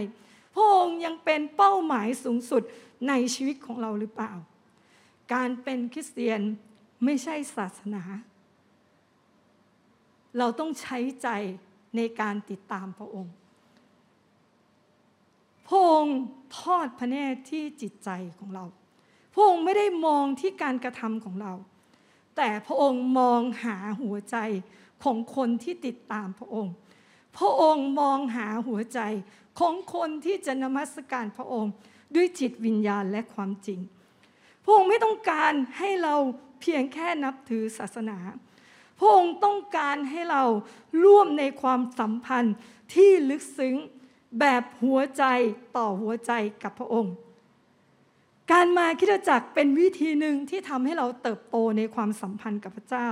พระองค์ยังเป็นเป้าหมายสูงสุดในชีวิตของเราหรือเปล่า การเป็นคริสเตียนไม่ใช่ศาสนา เราต้องใช้ใจในการติดตามพระองค์ พระองค์ทอดพระเนตรที่จิตใจของเรา พระองค์ไม่ได้มองที่การกระทำของเรา แต่พระองค์มองหาหัวใจของคนที่ติดตามพระองค์ พระองค์มองหาหัวใจของคนที่จะนมัสการพระองค์ด้วยจิตวิญญาณและความจริง พระองค์ไม่ต้องการให้เราเพียงแค่นับถือศาสนา พระองค์ต้องการให้เราร่วมในความสัมพันธ์ที่ลึกซึ้ง แบบหัวใจต่อหัวใจกับพระองค์ การมาคิดจักรเป็นวิธีหนึ่งที่ทำให้เราเติบโตในความสัมพันธ์กับพระเจ้า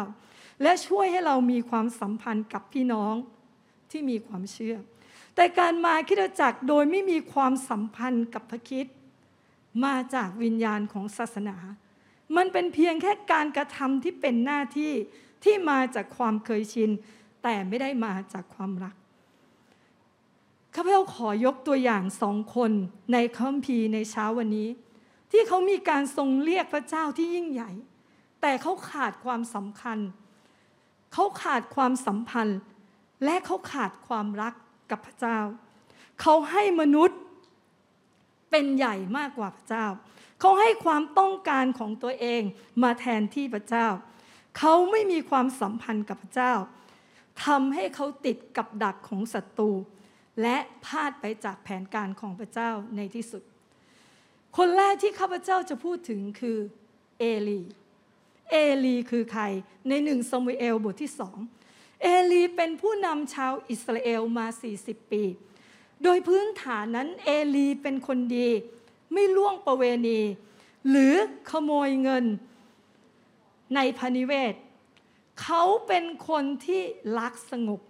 และช่วยให้เรามีความสัมพันธ์กับพี่น้องที่มีความเชื่อ แต่การมาคิดจักรโดยไม่มีความสัมพันธ์กับพระคิดมาจากวิญญาณของศาสนา มันเป็นเพียงแค่การกระทำที่เป็นหน้าที่ที่มาจากความเคยชิน แต่ไม่ได้มาจากความรัก ข้าพเจ้าขอยกตัวอย่างสองคนในคัมภีร์ในเช้าวันนี้ ที่เขามีการทรงเรียกพระเจ้าที่ยิ่งใหญ่ แต่เขาขาดความสำคัญ เขาขาดความสัมพันธ์ และเขาขาดความรักกับพระเจ้า เขาให้มนุษย์เป็นใหญ่มากกว่าพระเจ้า เขาให้ความต้องการของตัวเองมาแทนที่พระเจ้า เขาไม่มีความสัมพันธ์กับพระเจ้าทำให้เขาติดกับดักของศัตรู และพลาดไปจากแผนการของพระเจ้าในที่สุด คนแรกที่ข้าพเจ้าจะพูดถึงคือเอลี เอลีคือใครในหนึ่งซามูเอลบทที่สองเอลีเป็นผู้นำชาวอิสราเอลมา 40 ปี โดยพื้นฐานนั้นเอลีเป็นคนดี ไม่ล่วงประเวณี หรือขโมยเงินในพนิเวศ เขาเป็นคนที่รักสงบ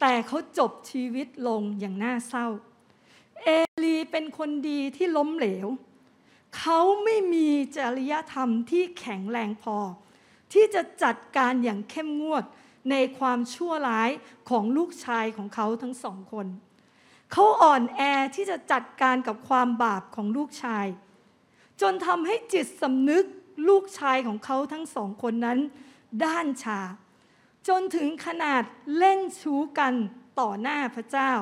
แต่เขาจบชีวิตลงอย่างน่าเศร้า เอลีเป็นคนดีที่ล้มเหลว เขาไม่มีจริยธรรมที่แข็งแรงพอ ที่จะจัดการอย่างเข้มงวดในความชั่วร้ายของลูกชายของเขาทั้งสองคน เขาอ่อนแอที่จะจัดการกับความบาปของลูกชาย จนทำให้จิตสำนึกลูกชายของเขาทั้งสองคนนั้น ด้านชา จนถึงขนาดเล่นชู้กันต่อหน้าพระเจ้า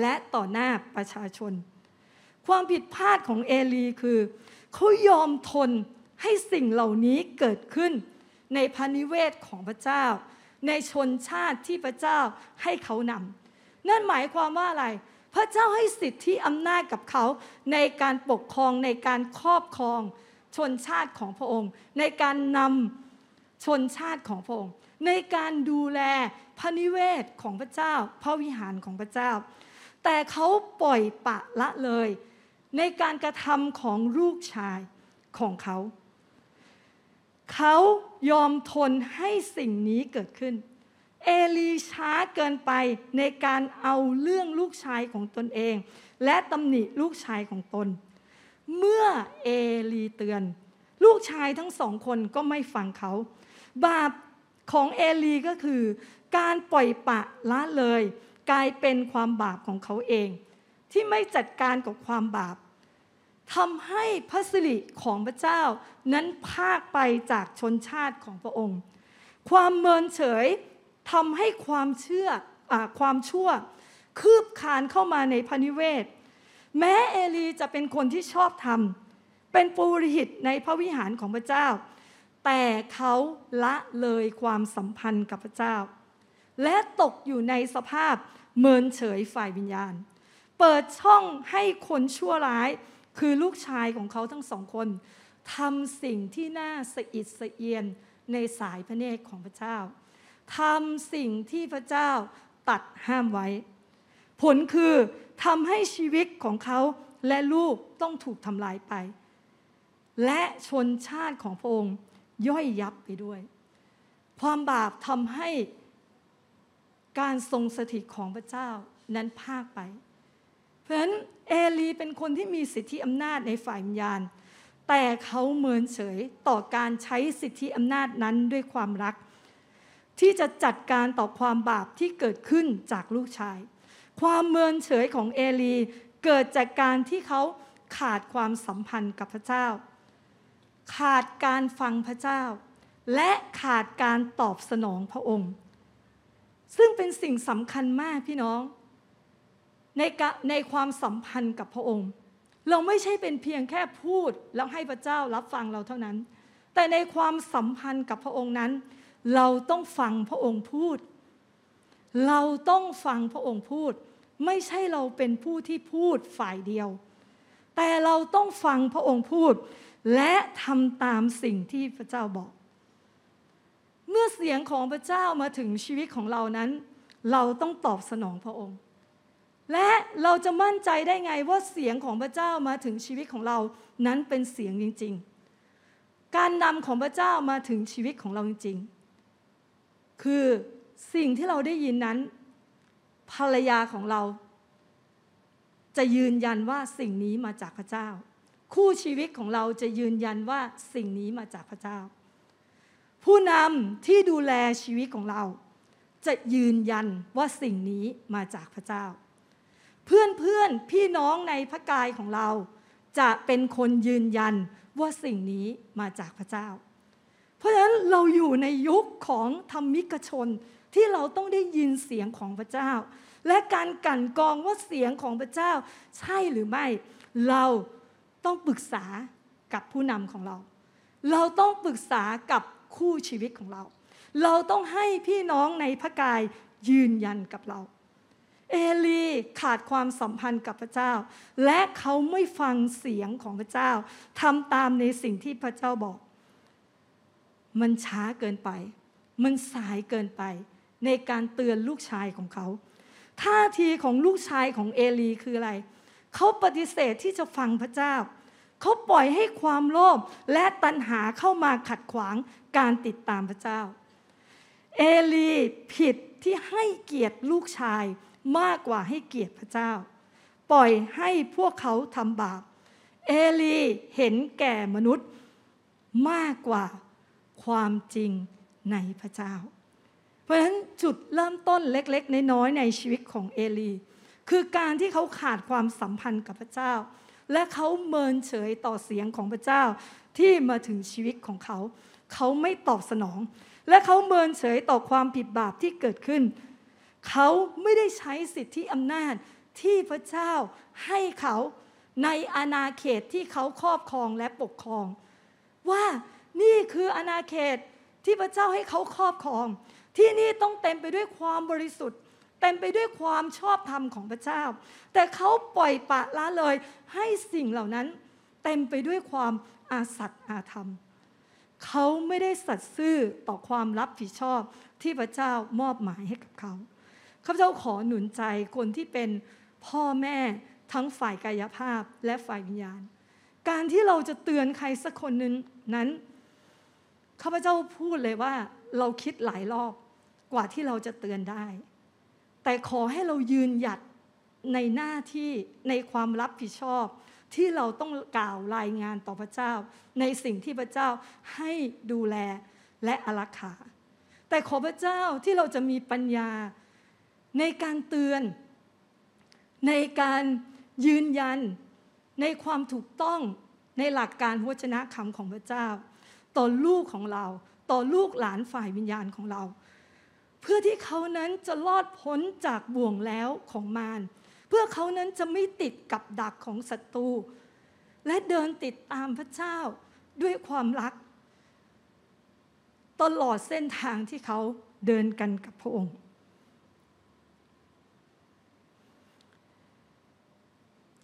และต่อหน้าประชาชน ความผิดพลาดของเอลีคือ เขายอมทนให้สิ่งเหล่านี้เกิดขึ้น ในพระนิเวศของพระเจ้า ในชนชาติที่พระเจ้าให้เขานำนั่นหมายความว่าอะไร พระเจ้าให้สิทธิอำนาจกับเขาในการปกครองในการครอบครองชนชาติของพระองค์ ในการนำ ชนชาติของพระองค์ในการดูแลพระนิเวศของพระเจ้า พระวิหารของพระเจ้า แต่เขาปล่อยปะละเลย ในการกระทำของลูกชายของเขา เขายอมทนให้สิ่งนี้เกิดขึ้น เอลีช้าเกินไปในการเอาเรื่องลูกชายของตนเอง และตำหนิลูกชายของตน เมื่อเอลีเตือน ลูกชายทั้งสองคนก็ไม่ฟังเขา บาปของเอลีก็คือ การปล่อยปะละเลย กลายเป็นความบาปของเขาเอง ที่ไม่จัดการกับความบาปทำให้พระสิริของพระเจ้านั้นพากไปจากชนชาติของพระองค์ ความเมินเฉยทำให้ความเชื่ออความชั่ว คืบคานเข้ามาในพระนิเวศ แม้เอลีจะเป็นคนที่ชอบธรรม เป็นปุโรหิตในพระวิหารของพระเจ้า แต่เขาละเลยความสัมพันธ์กับพระเจ้า และตกอยู่ในสภาพเมินเฉยฝ่ายวิญญาณ เปิดช่องให้คนชั่วร้ายคือลูกชายของเขาทั้งสองคนทำสิ่งที่น่าสะอิดสะเอียนในสายพระเนตรของพระเจ้าทำสิ่งที่พระเจ้าตัดห้ามไว้ ผลคือทำให้ชีวิตของเขาและลูกต้องถูกทำลายไป และชนชาติของพระองค์ย่อยยับไปด้วย ความบาปทำให้การทรงสถิตของพระเจ้านั้นพากไป เพราะฉะนั้นเอลีเป็นคนที่มีสิทธิอำนาจในฝ่ายวิญญาณ แต่เขาเมินเฉยต่อการใช้สิทธิอำนาจนั้นด้วยความรัก ที่จะจัดการต่อความบาปที่เกิดขึ้นจากลูกชาย ความเมินเฉยของเอลีเกิดจากการที่เขาขาดความสัมพันธ์กับพระเจ้า ขาดการฟังพระเจ้า และขาดการตอบสนองพระองค์ ซึ่งเป็นสิ่งสำคัญมากพี่น้อง ในในความสัมพันธ์กับพระองค์ เราไม่ใช่เป็นเพียงแค่พูดแล้วให้พระเจ้ารับฟังเราเท่านั้น แต่ในความสัมพันธ์กับพระองค์นั้น เราต้องฟังพระองค์พูด เราต้องฟังพระองค์พูด ไม่ใช่เราเป็นผู้ที่พูดฝ่ายเดียว แต่เราต้องฟังพระองค์พูด และทำตามสิ่งที่พระเจ้าบอก เมื่อเสียงของพระเจ้ามาถึงชีวิตของเรานั้น เราต้องตอบสนองพระองค์ และเราจะมั่นใจได้ไงว่าเสียงของพระเจ้ามาถึงชีวิตของเรานั้นเป็นเสียงจริง ๆ การนำของพระเจ้ามาถึงชีวิตของเราจริง ๆ คือสิ่งที่เราได้ยินนั้น ภรรยาของเรา จะยืนยันว่าสิ่งนี้มาจากพระเจ้า คู่ชีวิตของเราจะยืนยันว่าสิ่งนี้มาจากพระเจ้า ผู้นำที่ดูแลชีวิตของเรา จะยืนยันว่าสิ่งนี้มาจากพระเจ้า เพื่อนเพื่อนพี่น้องในพระกายของเรา จะเป็นคนยืนยันว่าสิ่งนี้มาจากพระเจ้า เพราะฉะนั้นเราอยู่ในยุคของธรรมิกชนที่เราต้องได้ยินเสียงของพระเจ้า และการกั่นกองว่าเสียงของพระเจ้า ใช่หรือไม่ เรา ต้องปรึกษากับผู้นำของเรา เราต้องปรึกษากับคู่ชีวิตของเรา เราต้องให้พี่น้องในพระกายยืนยันกับเรา เอลีขาดความสัมพันธ์กับพระเจ้า และเขาไม่ฟังเสียงของพระเจ้าทำตามในสิ่งที่พระเจ้าบอก มันช้าเกินไป มันสายเกินไป ในการเตือนลูกชายของเขาท่าทีของลูกชายของเอลีคืออะไร เขาปฏิเสธที่จะฟังพระเจ้า เขาปล่อยให้ความโลภและตัณหาเข้ามาขัดขวางการติดตามพระเจ้า เอลีผิดที่ให้เกียรติลูกชายมากกว่าให้เกียรติพระเจ้า ปล่อยให้พวกเขาทำบาป เอลีเห็นแก่มนุษย์มากกว่าความจริงในพระเจ้า เพราะฉะนั้นจุดเริ่มต้นเล็ก ๆ น้อยๆในชีวิตของเอลี คือการที่เขาขาดความสัมพันธ์กับพระเจ้า และเขาเมินเฉยต่อเสียงของพระเจ้าที่มาถึงชีวิตของเขา เขาไม่ตอบสนอง และเขาเมินเฉยต่อความผิดบาปที่เกิดขึ้น เขาไม่ได้ใช้สิทธิอำนาจที่พระเจ้าให้เขาในอาณาเขตที่เขาครอบครองและปกครอง ว่านี่คืออาณาเขตที่พระเจ้าให้เขาครอบครอง ที่นี่ต้องเต็มไปด้วยความบริสุทธิ์ เต็มไปด้วยความชอบธรรมของพระเจ้า แต่เขาปล่อยปะละเลยให้สิ่งเหล่านั้น เต็มไปด้วยความอาสัตย์อาธรรม เขาไม่ได้สัตย์ซื่อต่อความรับผิดชอบที่พระเจ้ามอบหมายให้กับเขาข้าพเจ้าขอหนุนใจคนที่เป็นพ่อแม่ทั้งฝ่ายกายภาพและฝ่ายวิญญาณ การที่เราจะเตือนใครสักคนนึงนั้นข้าพเจ้าพูดเลยว่าเราคิดหลายรอบกว่าที่เราจะเตือนได้ แต่ขอให้เรายืนหยัดในหน้าที่ในความรับผิดชอบ ที่เราต้องกล่าวรายงานต่อพระเจ้า ในสิ่งที่พระเจ้าให้ดูแลและอารักขา แต่ขอพระเจ้าที่เราจะมีปัญญาในการเตือน ในการยืนยันในความถูกต้องในหลักการวจนะคำของพระเจ้า ต่อลูกของเรา ต่อลูกหลานฝ่ายวิญญาณของเรา เพื่อที่เขานั้นจะรอดพ้นจากบ่วงแล้วของมารเพื่อเขานั้นจะไม่ติดกับดักของศัตรูและเดินติดตามพระเจ้าด้วยความรัก ตลอดเส้นทางที่เขาเดินกันกับพระองค์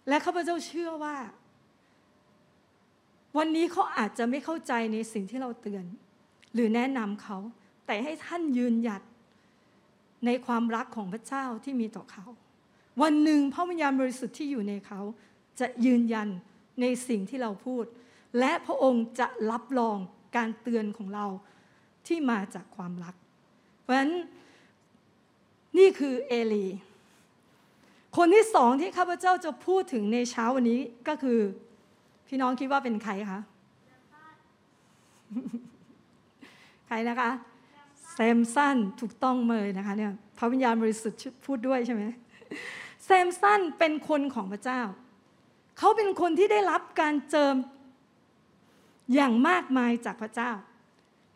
และข้าพเจ้าเชื่อว่า วันนี้เขาอาจจะไม่เข้าใจในสิ่งที่เราเตือน หรือแนะนำเขา แต่ให้ท่านยืนหยัด ในความรักของพระเจ้าที่มีต่อเขา วันหนึ่งพระวิญญาณบริสุทธิ์ที่อยู่ในเขา จะยืนยันในสิ่งที่เราพูด และพระองค์จะรับรองการเตือนของเราที่มาจากความรัก เพราะฉะนั้นนี่คือเอลี คนที่สองที่ข้าพเจ้าจะพูดถึงในเช้าวันนี้ก็คือ พี่น้องคิดว่าเป็นใครคะ ใครนะคะ แซมสันถูกต้องเลยนะคะเนี่ยพระวิญญาณบริสุทธิ์พูดด้วยใช่ไหมแซมสันเป็นคนของพระเจ้า เขาเป็นคนที่ได้รับการเจิมอย่างมากมายจากพระเจ้า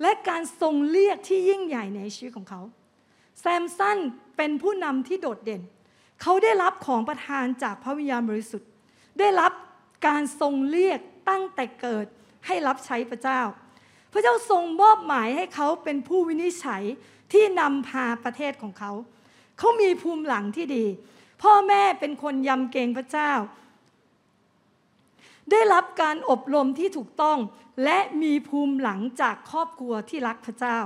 และการทรงเรียกที่ยิ่งใหญ่ในชีวิตของเขา แซมสันเป็นผู้นำที่โดดเด่น เขาได้รับของประทานจากพระวิญญาณบริสุทธิ์ ได้รับการทรงเรียกตั้งแต่เกิดให้รับใช้พระเจ้า พระเจ้าทรงมอบหมายให้เขาเป็นผู้วินิจฉัยที่นำพาประเทศของเขา เขามีภูมิหลังที่ดี พ่อแม่เป็นคนยำเกรงพระเจ้า ได้รับการอบรมที่ถูกต้อง และมีภูมิหลังจากครอบครัวที่รักพระเจ้า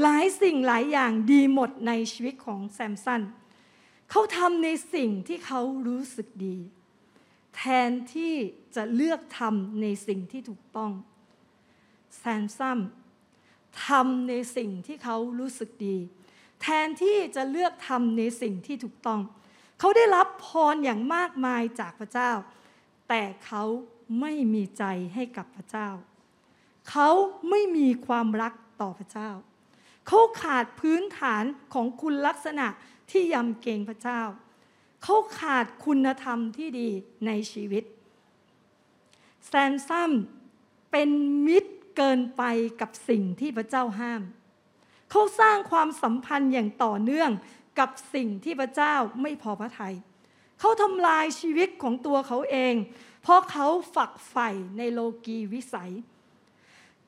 หลายสิ่งหลายอย่างดีหมดในชีวิตของแซมสันเขาทำในสิ่งที่เขารู้สึกดี แทนที่จะเลือกทำในสิ่งที่ถูกต้อง แซมซัมทำในสิ่งที่เขารู้สึกดี แทนที่จะเลือกทำในสิ่งที่ถูกต้อง เขาได้รับพรอย่างมากมายจากพระเจ้า แต่เขาไม่มีใจให้กับพระเจ้า เขาไม่มีความรักต่อพระเจ้า เขาขาดพื้นฐานของคุณลักษณะที่ยำเกรงพระเจ้า เขาขาดคุณธรรมที่ดีในชีวิตแซมซัมเป็นมิตร เกินไปกับสิ่งที่พระเจ้าห้าม เขาสร้างความสัมพันธ์อย่างต่อเนื่องกับสิ่งที่พระเจ้าไม่พอพระทัยเขาทำลายชีวิตของตัวเขาเอง เพราะเขาฝักใฝ่ในโลกีวิสัย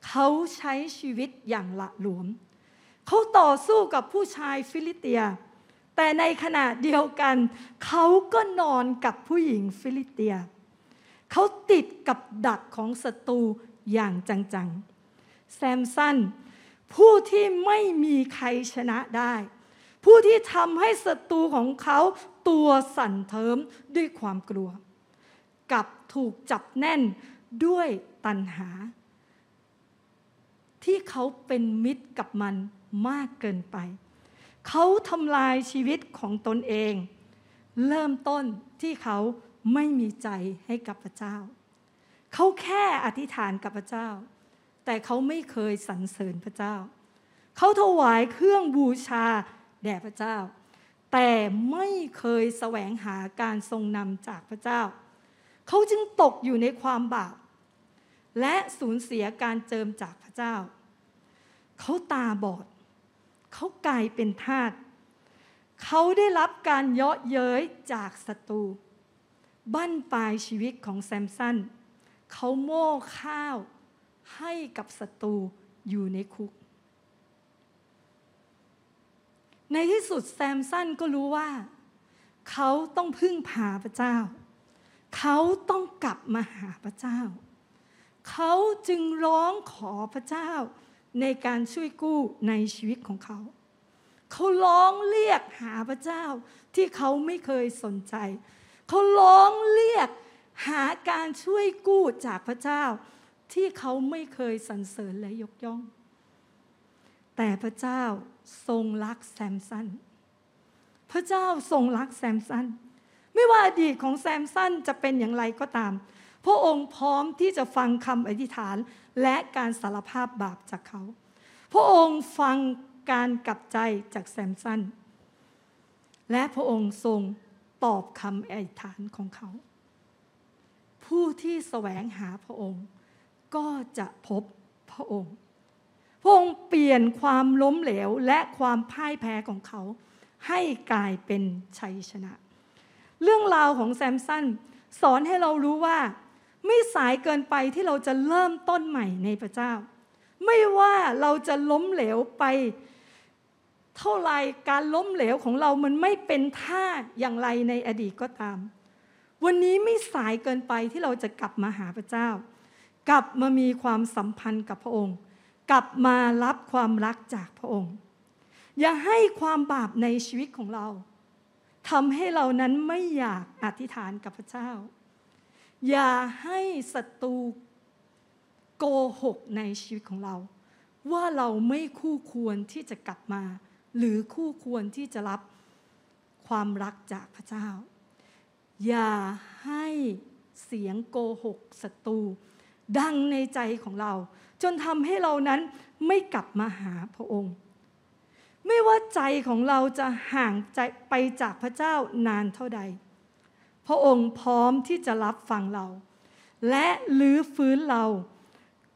เขาใช้ชีวิตอย่างละหลวม เขาต่อสู้กับผู้ชายฟิลิสเตีย แต่ในขณะเดียวกัน เขาก็นอนกับผู้หญิงฟิลิสเตีย เขาติดกับดักของศัตรู อย่างจังๆ แซมสันผู้ที่ไม่มีใครชนะได้ ผู้ที่ทำให้ศัตรูของเขาตัวสั่นเทิมด้วยความกลัว กับถูกจับแน่นด้วยตัณหา ที่เขาเป็นมิตรกับมันมากเกินไป เขาทำลายชีวิตของตนเอง เริ่มต้นที่เขาไม่มีใจให้กับพระเจ้า เขาแค่อธิษฐานกับพระเจ้า แต่เขาไม่เคยสรรเสริญพระเจ้า เขาถวายเครื่องบูชาแด่พระเจ้า แต่ไม่เคยแสวงหาการทรงนำจากพระเจ้า เขาจึงตกอยู่ในความบาป และสูญเสียการเจิมจากพระเจ้า เขาตาบอด เขากลายเป็นทาสเขาได้รับการเยาะเย้ยจากศัตรู บั้นปลายชีวิตของแซมสัน เขาโม่ข้าวให้กับศัตรูอยู่ในคุก ในที่สุดแซมสันก็รู้ว่า เขาต้องพึ่งพาพระเจ้า เขาต้องกลับมาหาพระเจ้า เขาจึงร้องขอพระเจ้าในการช่วยกู้ในชีวิตของเขา เขาร้องเรียกหาพระเจ้าที่เขาไม่เคยสนใจ เขาร้องเรียก หาการช่วยกู้จากพระเจ้า ที่เขาไม่เคยสรรเสริญและยกย่อง แต่พระเจ้าทรงรักแซมสัน พระเจ้าทรงรักแซมสัน ไม่ว่าอดีตของแซมสันจะเป็นอย่างไรก็ตาม พระองค์พร้อมที่จะฟังคำอธิษฐานและการสารภาพบาปจากเขา พระองค์ฟังการกลับใจจากแซมสัน และพระองค์ทรงตอบคำอธิษฐานของเขา ผู้ที่แสวงหาพระองค์ ก็จะพบพระองค์ พระองค์เปลี่ยนความล้มเหลวและความพ่ายแพ้ของเขา ให้กลายเป็นชัยชนะ เรื่องราวของแซมสันสอนให้เรารู้ว่า ไม่สายเกินไปที่เราจะเริ่มต้นใหม่ในพระเจ้า ไม่ว่าเราจะล้มเหลวไปเท่าไรการล้มเหลวของเรามันไม่เป็นท่าอย่างไรในอดีตก็ตาม วันนี้ไม่สายเกินไปที่เราจะกลับมาหาพระเจ้า กลับมามีความสัมพันธ์กับพระองค์ กลับมารับความรักจากพระองค์ อย่าให้ความบาปในชีวิตของเราทำให้เรานั้นไม่อยากอธิษฐานกับพระเจ้า อย่าให้ศัตรูโกหกในชีวิตของเรา ว่าเราไม่คู่ควรที่จะกลับมา หรือคู่ควรที่จะรับความรักจากพระเจ้า อย่าให้เสียงโกหกศัตรูดังในใจของเรา จนทำให้เรานั้นไม่กลับมาหาพระองค์ ไม่ว่าใจของเราจะห่างใจไปจากพระเจ้านานเท่าใด พระองค์พร้อมที่จะรับฟังเรา และลื้อฟื้นเรา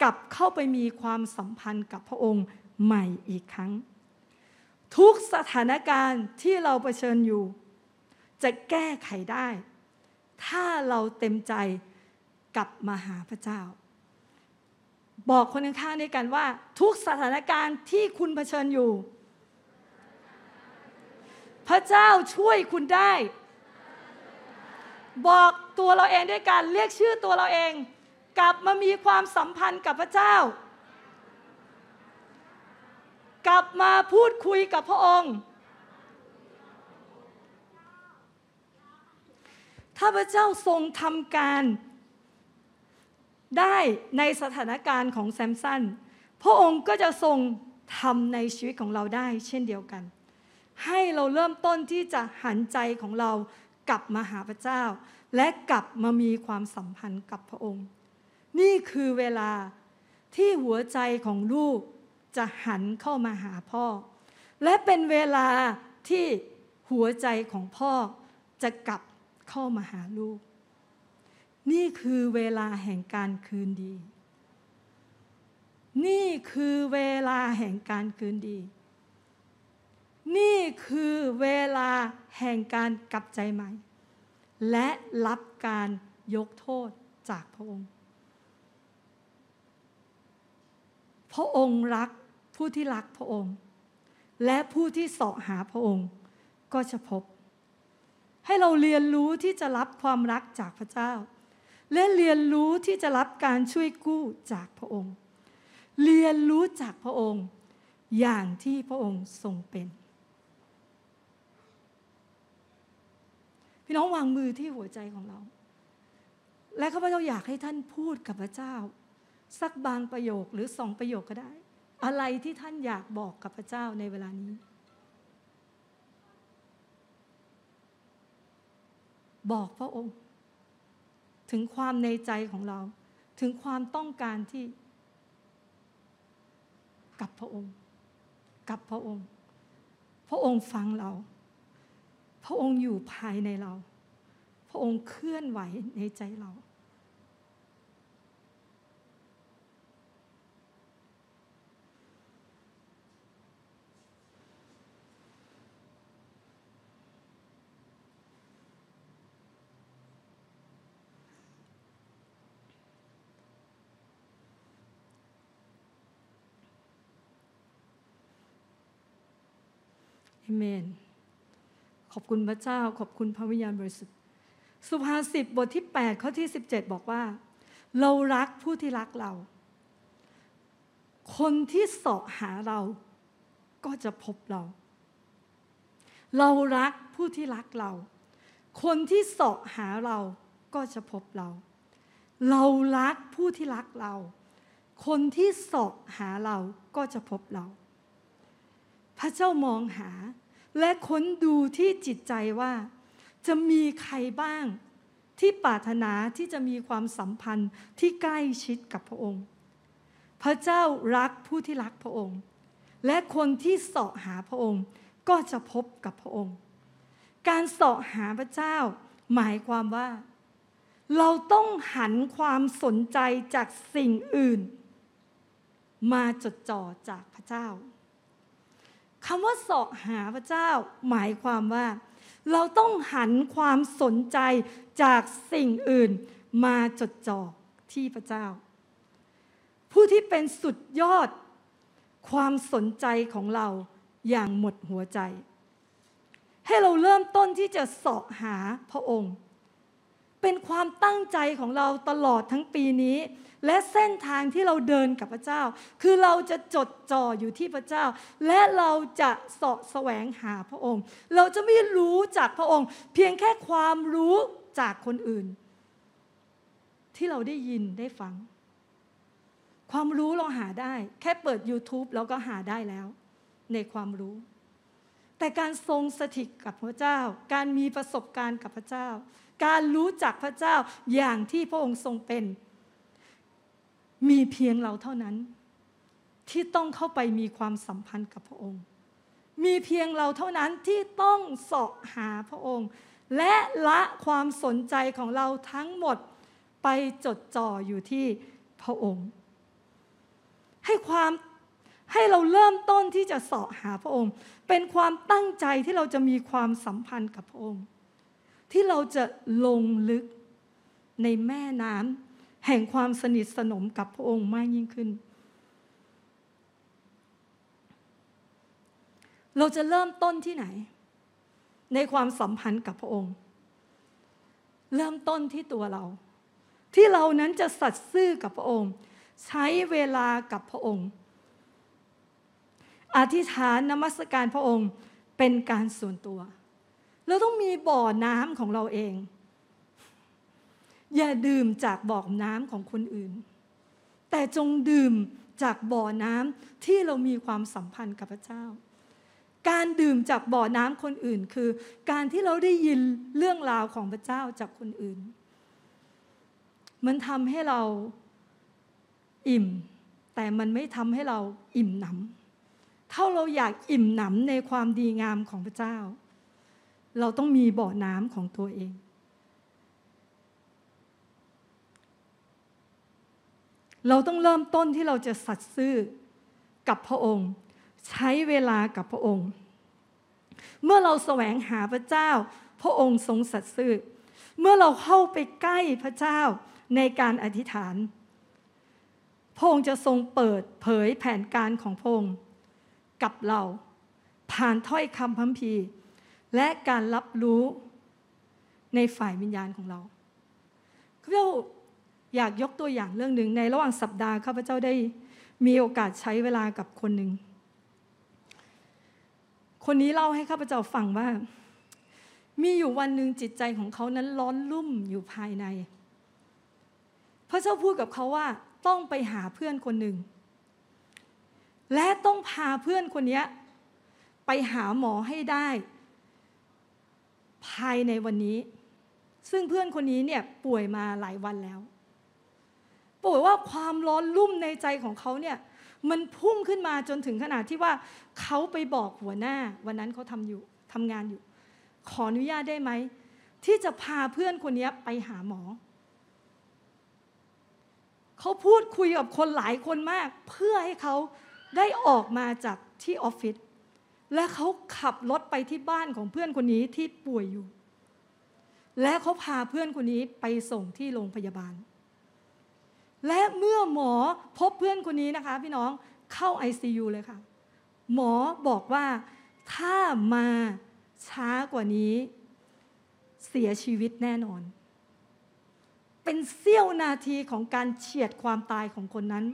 กลับเข้าไปมีความสัมพันธ์กับพระองค์ใหม่อีกครั้ง ทุกสถานการณ์ที่เราเผชิญอยู่ จะแก้ไขได้ ถ้าเราเต็มใจกลับมาหาพระเจ้า บอกคนข้างๆด้วยกันว่า ทุกสถานการณ์ที่คุณเผชิญอยู่ พระเจ้าช่วยคุณได้ บอกตัวเราเองด้วยการเรียกชื่อตัวเราเอง กลับมามีความสัมพันธ์กับพระเจ้า กลับมาพูดคุยกับพระองค์ ถ้าพระเจ้าทรงทำการได้ในสถานการณ์ของแซมสันพระองค์ก็จะทรงทำในชีวิตของเราได้เช่นเดียวกัน ให้เราเริ่มต้นที่จะหันใจของเรากลับมาหาพระเจ้า และกลับมามีความสัมพันธ์กับพระองค์ นี่คือเวลาที่หัวใจของลูกจะหันเข้ามาหาพ่อ และเป็นเวลาที่หัวใจของพ่อจะกลับ เข้ามาหาลูก นี่คือเวลาแห่งการคืนดี นี่คือเวลาแห่งการคืนดี นี่คือเวลาแห่งการกลับใจใหม่ และรับการยกโทษจากพระองค์ พระองค์รักผู้ที่รักพระองค์ และผู้ที่เสาะหาพระองค์ก็จะพบ ให้เราเรียนรู้ที่จะรับความรักจากพระเจ้า และเรียนรู้ที่จะรับการช่วยกู้จากพระองค์ เรียนรู้จากพระองค์อย่างที่พระองค์ทรงเป็น พี่น้องวางมือที่หัวใจของเรา และข้าพเจ้าอยากให้ท่านพูดกับพระเจ้า สักบางประโยคหรือสองประโยคก็ได้ อะไรที่ท่านอยากบอกกับพระเจ้าในเวลานี้ บอกพระองค์ ถึงความในใจของเรา ถึงความต้องการที่ กับพระองค์ กับพระองค์ พระองค์ฟังเรา พระองค์อยู่ภายในเรา พระองค์เคลื่อนไหวในใจเรา เมน ขอบคุณพระเจ้า ขอบคุณพระวิญญาณบริสุทธิ์ สุภาษิตบทที่ 8 ข้อที่ 17 บอกว่า เรารักผู้ที่รักเรา คนที่เสาะหาเราก็จะพบเรา เรารักผู้ที่รักเรา คนที่เสาะหาเราก็จะพบเรา เรารักผู้ที่รักเรา คนที่เสาะหาเราก็จะพบเรา พระเจ้ามองหา และค้นดูที่จิตใจว่า จะมีใครบ้างที่ปรารถนาที่จะมีความสัมพันธ์ที่ใกล้ชิดกับพระองค์ พระเจ้ารักผู้ที่รักพระองค์ และคนที่เสาะหาพระองค์ก็จะพบกับพระองค์ การเสาะหาพระเจ้าหมายความว่า เราต้องหันความสนใจจากสิ่งอื่น มาจดจ่อจากพระเจ้า คำว่าสาะหาพระเจ้าหมายความว่า เราต้องหันความสนใจจากสิ่งอื่นมาจดจ่อที่พระเจ้า ผู้ที่เป็นสุดยอดความสนใจของเราอย่างหมดหัวใจ ให้เราเริ่มต้นที่จะสาะหาพระองค์ เป็นความตั้งใจของเราตลอดทั้งปีนี้ และเส้นทางที่เราเดินกับพระเจ้า คือเราจะจดจ่ออยู่ที่พระเจ้า และเราจะสาะแสวงหาพระองค์ เราจะไม่รู้จากพระองค์ เพียงแค่ความรู้จากคนอื่น ที่เราได้ยินได้ฟัง ความรู้เราหาได้ แค่เปิด YouTube เราก็หาได้แล้ว ในความรู้ แต่การทรงสถิตกับพระเจ้า การมีประสบการณ์กับพระเจ้า การรู้จักพระเจ้าอย่างที่พระองค์ทรงเป็น มีเพียงเราเท่านั้น ที่ต้องเข้าไปมีความสัมพันธ์กับพระองค์ มีเพียงเราเท่านั้นที่ต้องเสาะหาพระองค์ และละความสนใจของเราทั้งหมดไปจดจ่ออยู่ที่พระองค์ ให้ความให้เราเริ่มต้นที่จะเสาะหาพระองค์ เป็นความตั้งใจที่เราจะมีความสัมพันธ์กับพระองค์ ที่เราจะลงลึกในแม่น้ำ แห่งความสนิทสนมกับพระองค์มากยิ่งขึ้น เราจะเริ่มต้นที่ไหน ในความสัมพันธ์กับพระองค์ เริ่มต้นที่ตัวเรา ที่เรานั้นจะสัตย์ซื่อกับพระองค์ ใช้เวลากับพระองค์ อธิษฐานนมัสการพระองค์เป็นการส่วนตัว เราต้องมีบ่อน้ำของเราเอง อย่าดื่มจากบ่อน้ำของคนอื่น แต่จงดื่มจากบ่อน้ำที่เรามีความสัมพันธ์กับพระเจ้า การดื่มจากบ่อน้ำคนอื่น คือ การที่เราได้ยินเรื่องราวของพระเจ้าจากคนอื่น มันทำให้เราอิ่ม แต่มันไม่ทำให้เราอิ่มหนำถ้าเราอยากอิ่มหนำในความดีงามของพระเจ้า เราต้องมีบ่อน้ำของตัวเอง เราต้องเริ่มต้นที่เราจะสัตย์ซื่อกับพระองค์ ใช้เวลากับพระองค์ เมื่อเราแสวงหาพระเจ้า พระองค์ทรงสัตย์ซื่อ เมื่อเราเข้าไปใกล้พระเจ้าในการอธิษฐาน พระองค์จะทรงเปิดเผยแผนการของพระองค์กับเราผ่านถ้อยคำพัมพีและการรับรู้ในฝ่ายวิญญาณของเราข้าพเจ้า อยากยกตัวอย่างเรื่องหนึ่งในระหว่างสัปดาห์ข้าพเจ้าได้มีโอกาสใช้เวลากับคนหนึ่ง คนนี้เล่าให้ข้าพเจ้าฟังว่า มีอยู่วันหนึ่งจิตใจของเขานั้นร้อนรุ่มอยู่ภายใน พระเจ้าพูดกับเขาว่าต้องไปหาเพื่อนคนหนึ่ง และต้องพาเพื่อนคนนี้ไปหาหมอให้ได้ ภายในวันนี้ ซึ่งเพื่อนคนนี้เนี่ยป่วยมาหลายวันแล้ว ป่วยว่าความร้อนรุ่มในใจของเขาเนี่ยมันพุ่งขึ้นมาจนถึงขนาดที่ว่าเขาไปบอกหัวหน้า วันนั้นเขาทำอยู่ทำงานอยู่ ขออนุญาตได้ไหม ที่จะพาเพื่อนคนนี้ไปหาหมอ เขาพูดคุยกับคนหลายคนมาก เพื่อให้เขาได้ออกมาจากที่ออฟฟิศและเขาขับรถไปที่บ้านของเพื่อนคนนี้ที่ป่วยอยู่ และเขาพาเพื่อนคนนี้ไปส่งที่โรงพยาบาล และเมื่อหมอพบเพื่อนคนนี้นะคะ พี่น้องเข้า ICU เลยค่ะ หมอบอกว่าถ้ามาช้ากว่านี้ เสียชีวิตแน่นอน เป็นเสี้ยวนาทีของการเฉียดความตายของคนนั้น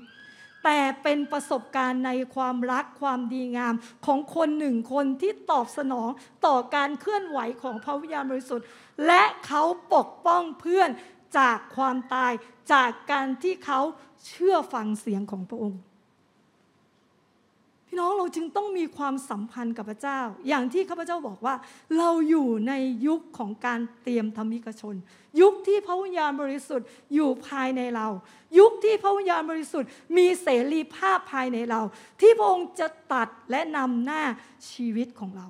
แต่เป็นประสบการณ์ในความรักความดีงามของคนหนึ่งคนที่ตอบสนองต่อการเคลื่อนไหวของพระวิญญาณบริสุทธิ์ และเขาปกป้องเพื่อน จากความตายจากการที่เขาเชื่อฟังเสียงของพระองค์ พี่น้องเราจึงต้องมีความสัมพันธ์กับพระเจ้า อย่างที่ข้าพเจ้าบอกว่า เราอยู่ในยุคของการเตรียมธรรมิกชน ยุคที่พระวิญญาณบริสุทธิ์อยู่ภายในเรา ยุคที่พระวิญญาณบริสุทธิ์ มีเสรีภาพภายในเรา ที่พระองค์จะตัดและนำหน้าชีวิตของเรา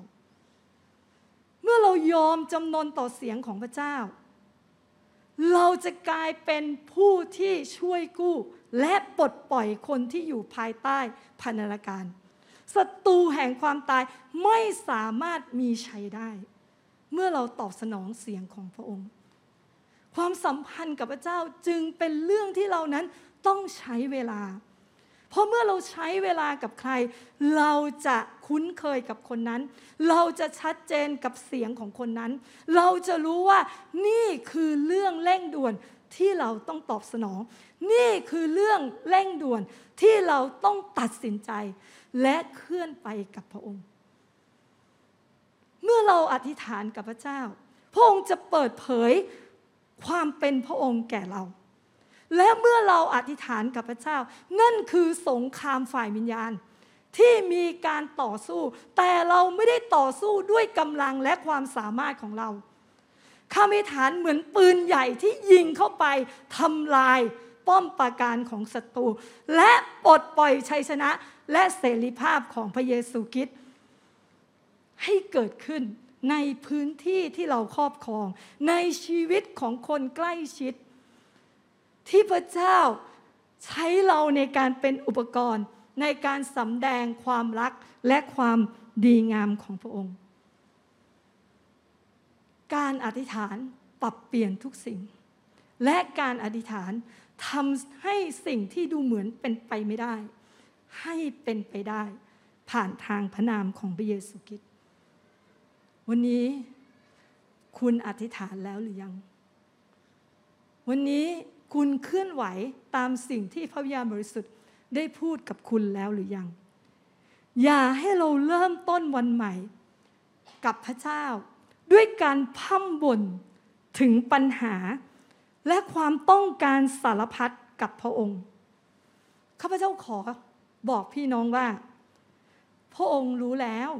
เมื่อเรายอมจำนนต่อเสียงของพระเจ้า เราจะกลายเป็นผู้ที่ช่วยกู้ และปลดปล่อยคนที่อยู่ภายใต้พันธนาการศัตรูแห่งความตายไม่สามารถมีชัยได้ เมื่อเราตอบสนองเสียงของพระองค์ ความสัมพันธ์กับพระเจ้าจึงเป็นเรื่องที่เรานั้นต้องใช้เวลา เพราะเมื่อเราใช้เวลากับใคร เราจะคุ้นเคยกับคนนั้น เราจะชัดเจนกับเสียงของคนนั้น เราจะรู้ว่านี่คือเรื่องเร่งด่วนที่เราต้องตอบสนอง นี่คือเรื่องเร่งด่วนที่เราต้องตัดสินใจ และเคลื่อนไปกับพระองค์ เมื่อเราอธิษฐานกับพระเจ้า พระองค์จะเปิดเผยความเป็นพระองค์แก่เรา และเมื่อเราอธิษฐานกับพระเจ้า นั่นคือสงครามฝ่ายวิญญาณ ที่มีการต่อสู้ แต่เราไม่ได้ต่อสู้ด้วยกำลังและความสามารถของเราคำอธิษฐานเหมือนปืนใหญ่ที่ยิงเข้าไปทำลายป้อมปราการของศัตรูและปลดปล่อยชัยชนะ และเสรีภาพของพระเยซูคริสต์ให้เกิดขึ้นในพื้นที่ที่เราครอบครอง ในชีวิตของคนใกล้ชิด ที่พระเจ้าใช้เราในการเป็นอุปกรณ์ในการสำแดงความรักและความดีงามของพระองค์ การอธิษฐานปรับเปลี่ยนทุกสิ่ง และการอธิษฐานทำให้สิ่งที่ดูเหมือนเป็นไปไม่ได้ ให้เป็นไปได้ ผ่านทางพระนามของพระเยซูคริสต์วันนี้คุณอธิษฐานแล้วหรือยัง วันนี้ คุณเคลื่อนไหวตามสิ่งที่พระวิญญาณบริสุทธิ์ได้พูดกับคุณแล้วหรือยัง อย่าให้เราเริ่มต้นวันใหม่ กับพระเจ้า ด้วยการพั่มบ่นถึงปัญหา และความต้องการสารพัดกับพระองค์ข้าพเจ้าขอบอกพี่น้องว่า พระองค์รู้แล้ว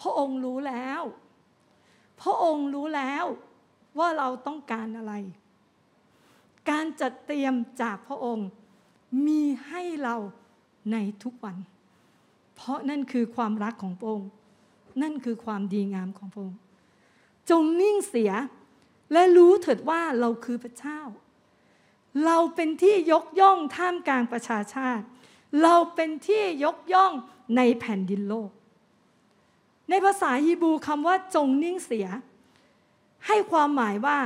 พระองค์รู้แล้ว พระองค์รู้แล้วว่าเราต้องการอะไร การจัดเตรียมจากพระองค์ มีให้เราในทุกวัน เพราะนั่นคือความรักของพระองค์ นั่นคือความดีงามของพระองค์ จงนิ่งเสีย และรู้เถิดว่าเราคือพระเจ้า เราเป็นที่ยกย่องท่ามกลางประชาชาติ เราเป็นที่ยกย่องในแผ่นดินโลก ในภาษาฮีบรูคำว่าจงนิ่งเสีย ให้ความหมายว่า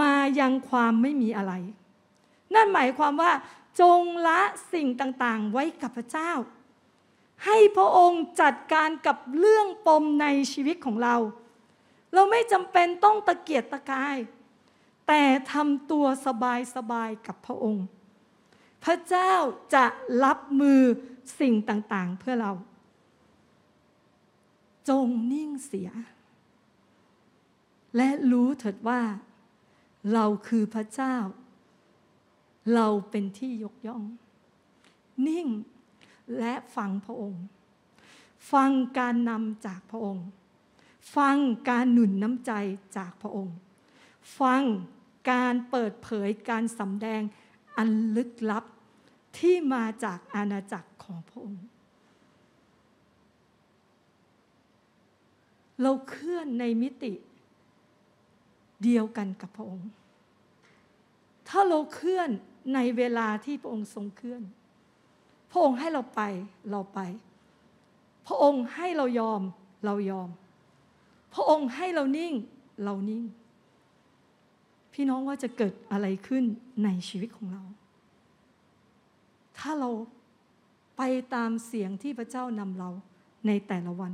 มายังความไม่มีอะไร นั่นหมายความว่า จงละสิ่งต่างๆ ไว้กับพระเจ้า ให้พระองค์จัดการกับเรื่องปมในชีวิตของเรา เราไม่จำเป็นต้องตะเกียกตะกาย แต่ทำตัวสบายๆกับพระองค์ พระเจ้าจะรับมือสิ่งต่างๆ เพื่อเรา จงนิ่งเสีย และรู้เถิดว่า เราคือพระเจ้า เราเป็นที่ยกย่อง นิ่งและฟังพระองค์ ฟังการนำจากพระองค์ ฟังการหนุนน้ำใจจากพระองค์ ฟังการเปิดเผยการสำแดงอันลึกลับที่มาจากอาณาจักรของพระองค์ เราเคลื่อนในมิติ เดียวกันกับพระองค์ ถ้าเราเคลื่อนในเวลาที่พระองค์ทรงเคลื่อน พระองค์ให้เราไปเราไป พระองค์ให้เรายอมเรายอม พระองค์ให้เรานิ่งเรานิ่ง พี่น้องว่าจะเกิดอะไรขึ้นในชีวิตของเรา ถ้าเราไปตามเสียงที่พระเจ้านำเราในแต่ละวัน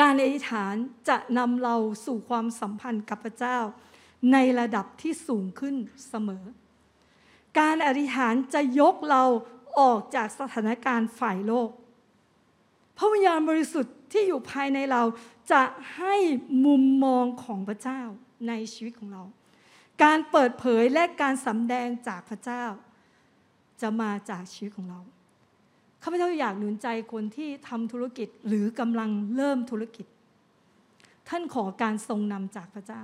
การอธิษฐานจะนำเราสู่ความสัมพันธ์กับพระเจ้า ในระดับที่สูงขึ้นเสมอ การอธิษฐานจะยกเราออกจากสถานการณ์ฝ่ายโลก พระวิญญาณบริสุทธิ์ที่อยู่ภายในเราจะให้มุมมองของพระเจ้าในชีวิตของเรา การเปิดเผยและการสำแดงจากพระเจ้า จะมาจากชีวิตของเรา ข้าพเจ้าอยากหนุนใจคนที่ทำธุรกิจหรือกำลังเริ่มธุรกิจ ท่านขอการทรงนำจากพระเจ้า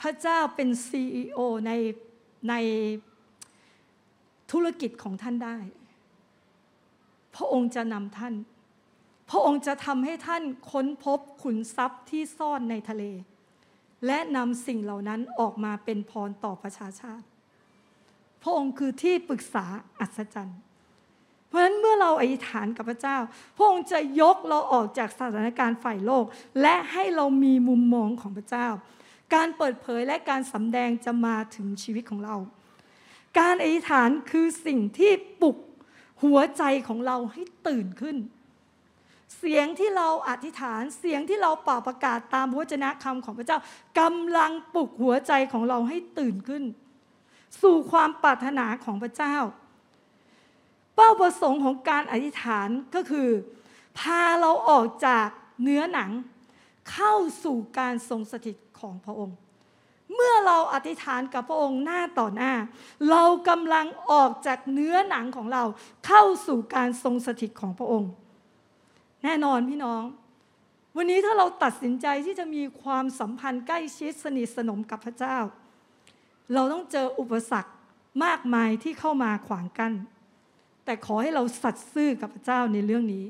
พระเจ้าเป็น CEO ในในธุรกิจของท่านได้ พระองค์จะนำท่าน พระองค์จะทำให้ท่านค้นพบขุนทรัพย์ที่ซ่อนในทะเล และนำสิ่งเหล่านั้นออกมาเป็นพรต่อประชาชาติ พระองค์คือที่ปรึกษาอัศจรรย์ เพราะฉะนั้นเมื่อเราอธิษฐานกับพระเจ้า พระองค์จะยกเราออกจากสถานการณ์ฝ่ายโลก และให้เรามีมุมมองของพระเจ้า การเปิดเผยและการสำแดงจะมาถึงชีวิตของเรา การอธิษฐานคือสิ่งที่ปลุกหัวใจของเราให้ตื่นขึ้น เสียงที่เราอธิษฐานเสียงที่เราเป่าประกาศตามพระวจนะคำของพระเจ้ากำลังปลุกหัวใจของเราให้ตื่นขึ้น สู่ความปรารถนาของพระเจ้า เป้าประสงค์ของการอธิษฐานก็คือ พาเราออกจากเนื้อหนัง เข้าสู่การทรงสถิตของพระองค์ เมื่อเราอธิษฐานกับพระองค์หน้าต่อหน้า เรากำลังออกจากเนื้อหนังของเราเข้าสู่การทรงสถิตของพระองค์ แน่นอนพี่น้องวันนี้ถ้าเราตัดสินใจที่จะมีความสัมพันธ์ใกล้ชิดสนิทสนมกับพระเจ้า เราต้องเจออุปสรรคมากมายที่เข้ามาขวางกัน้นแต่ขอให้เราสัตย์ซื่อกับพระเจ้าในเรื่องนี้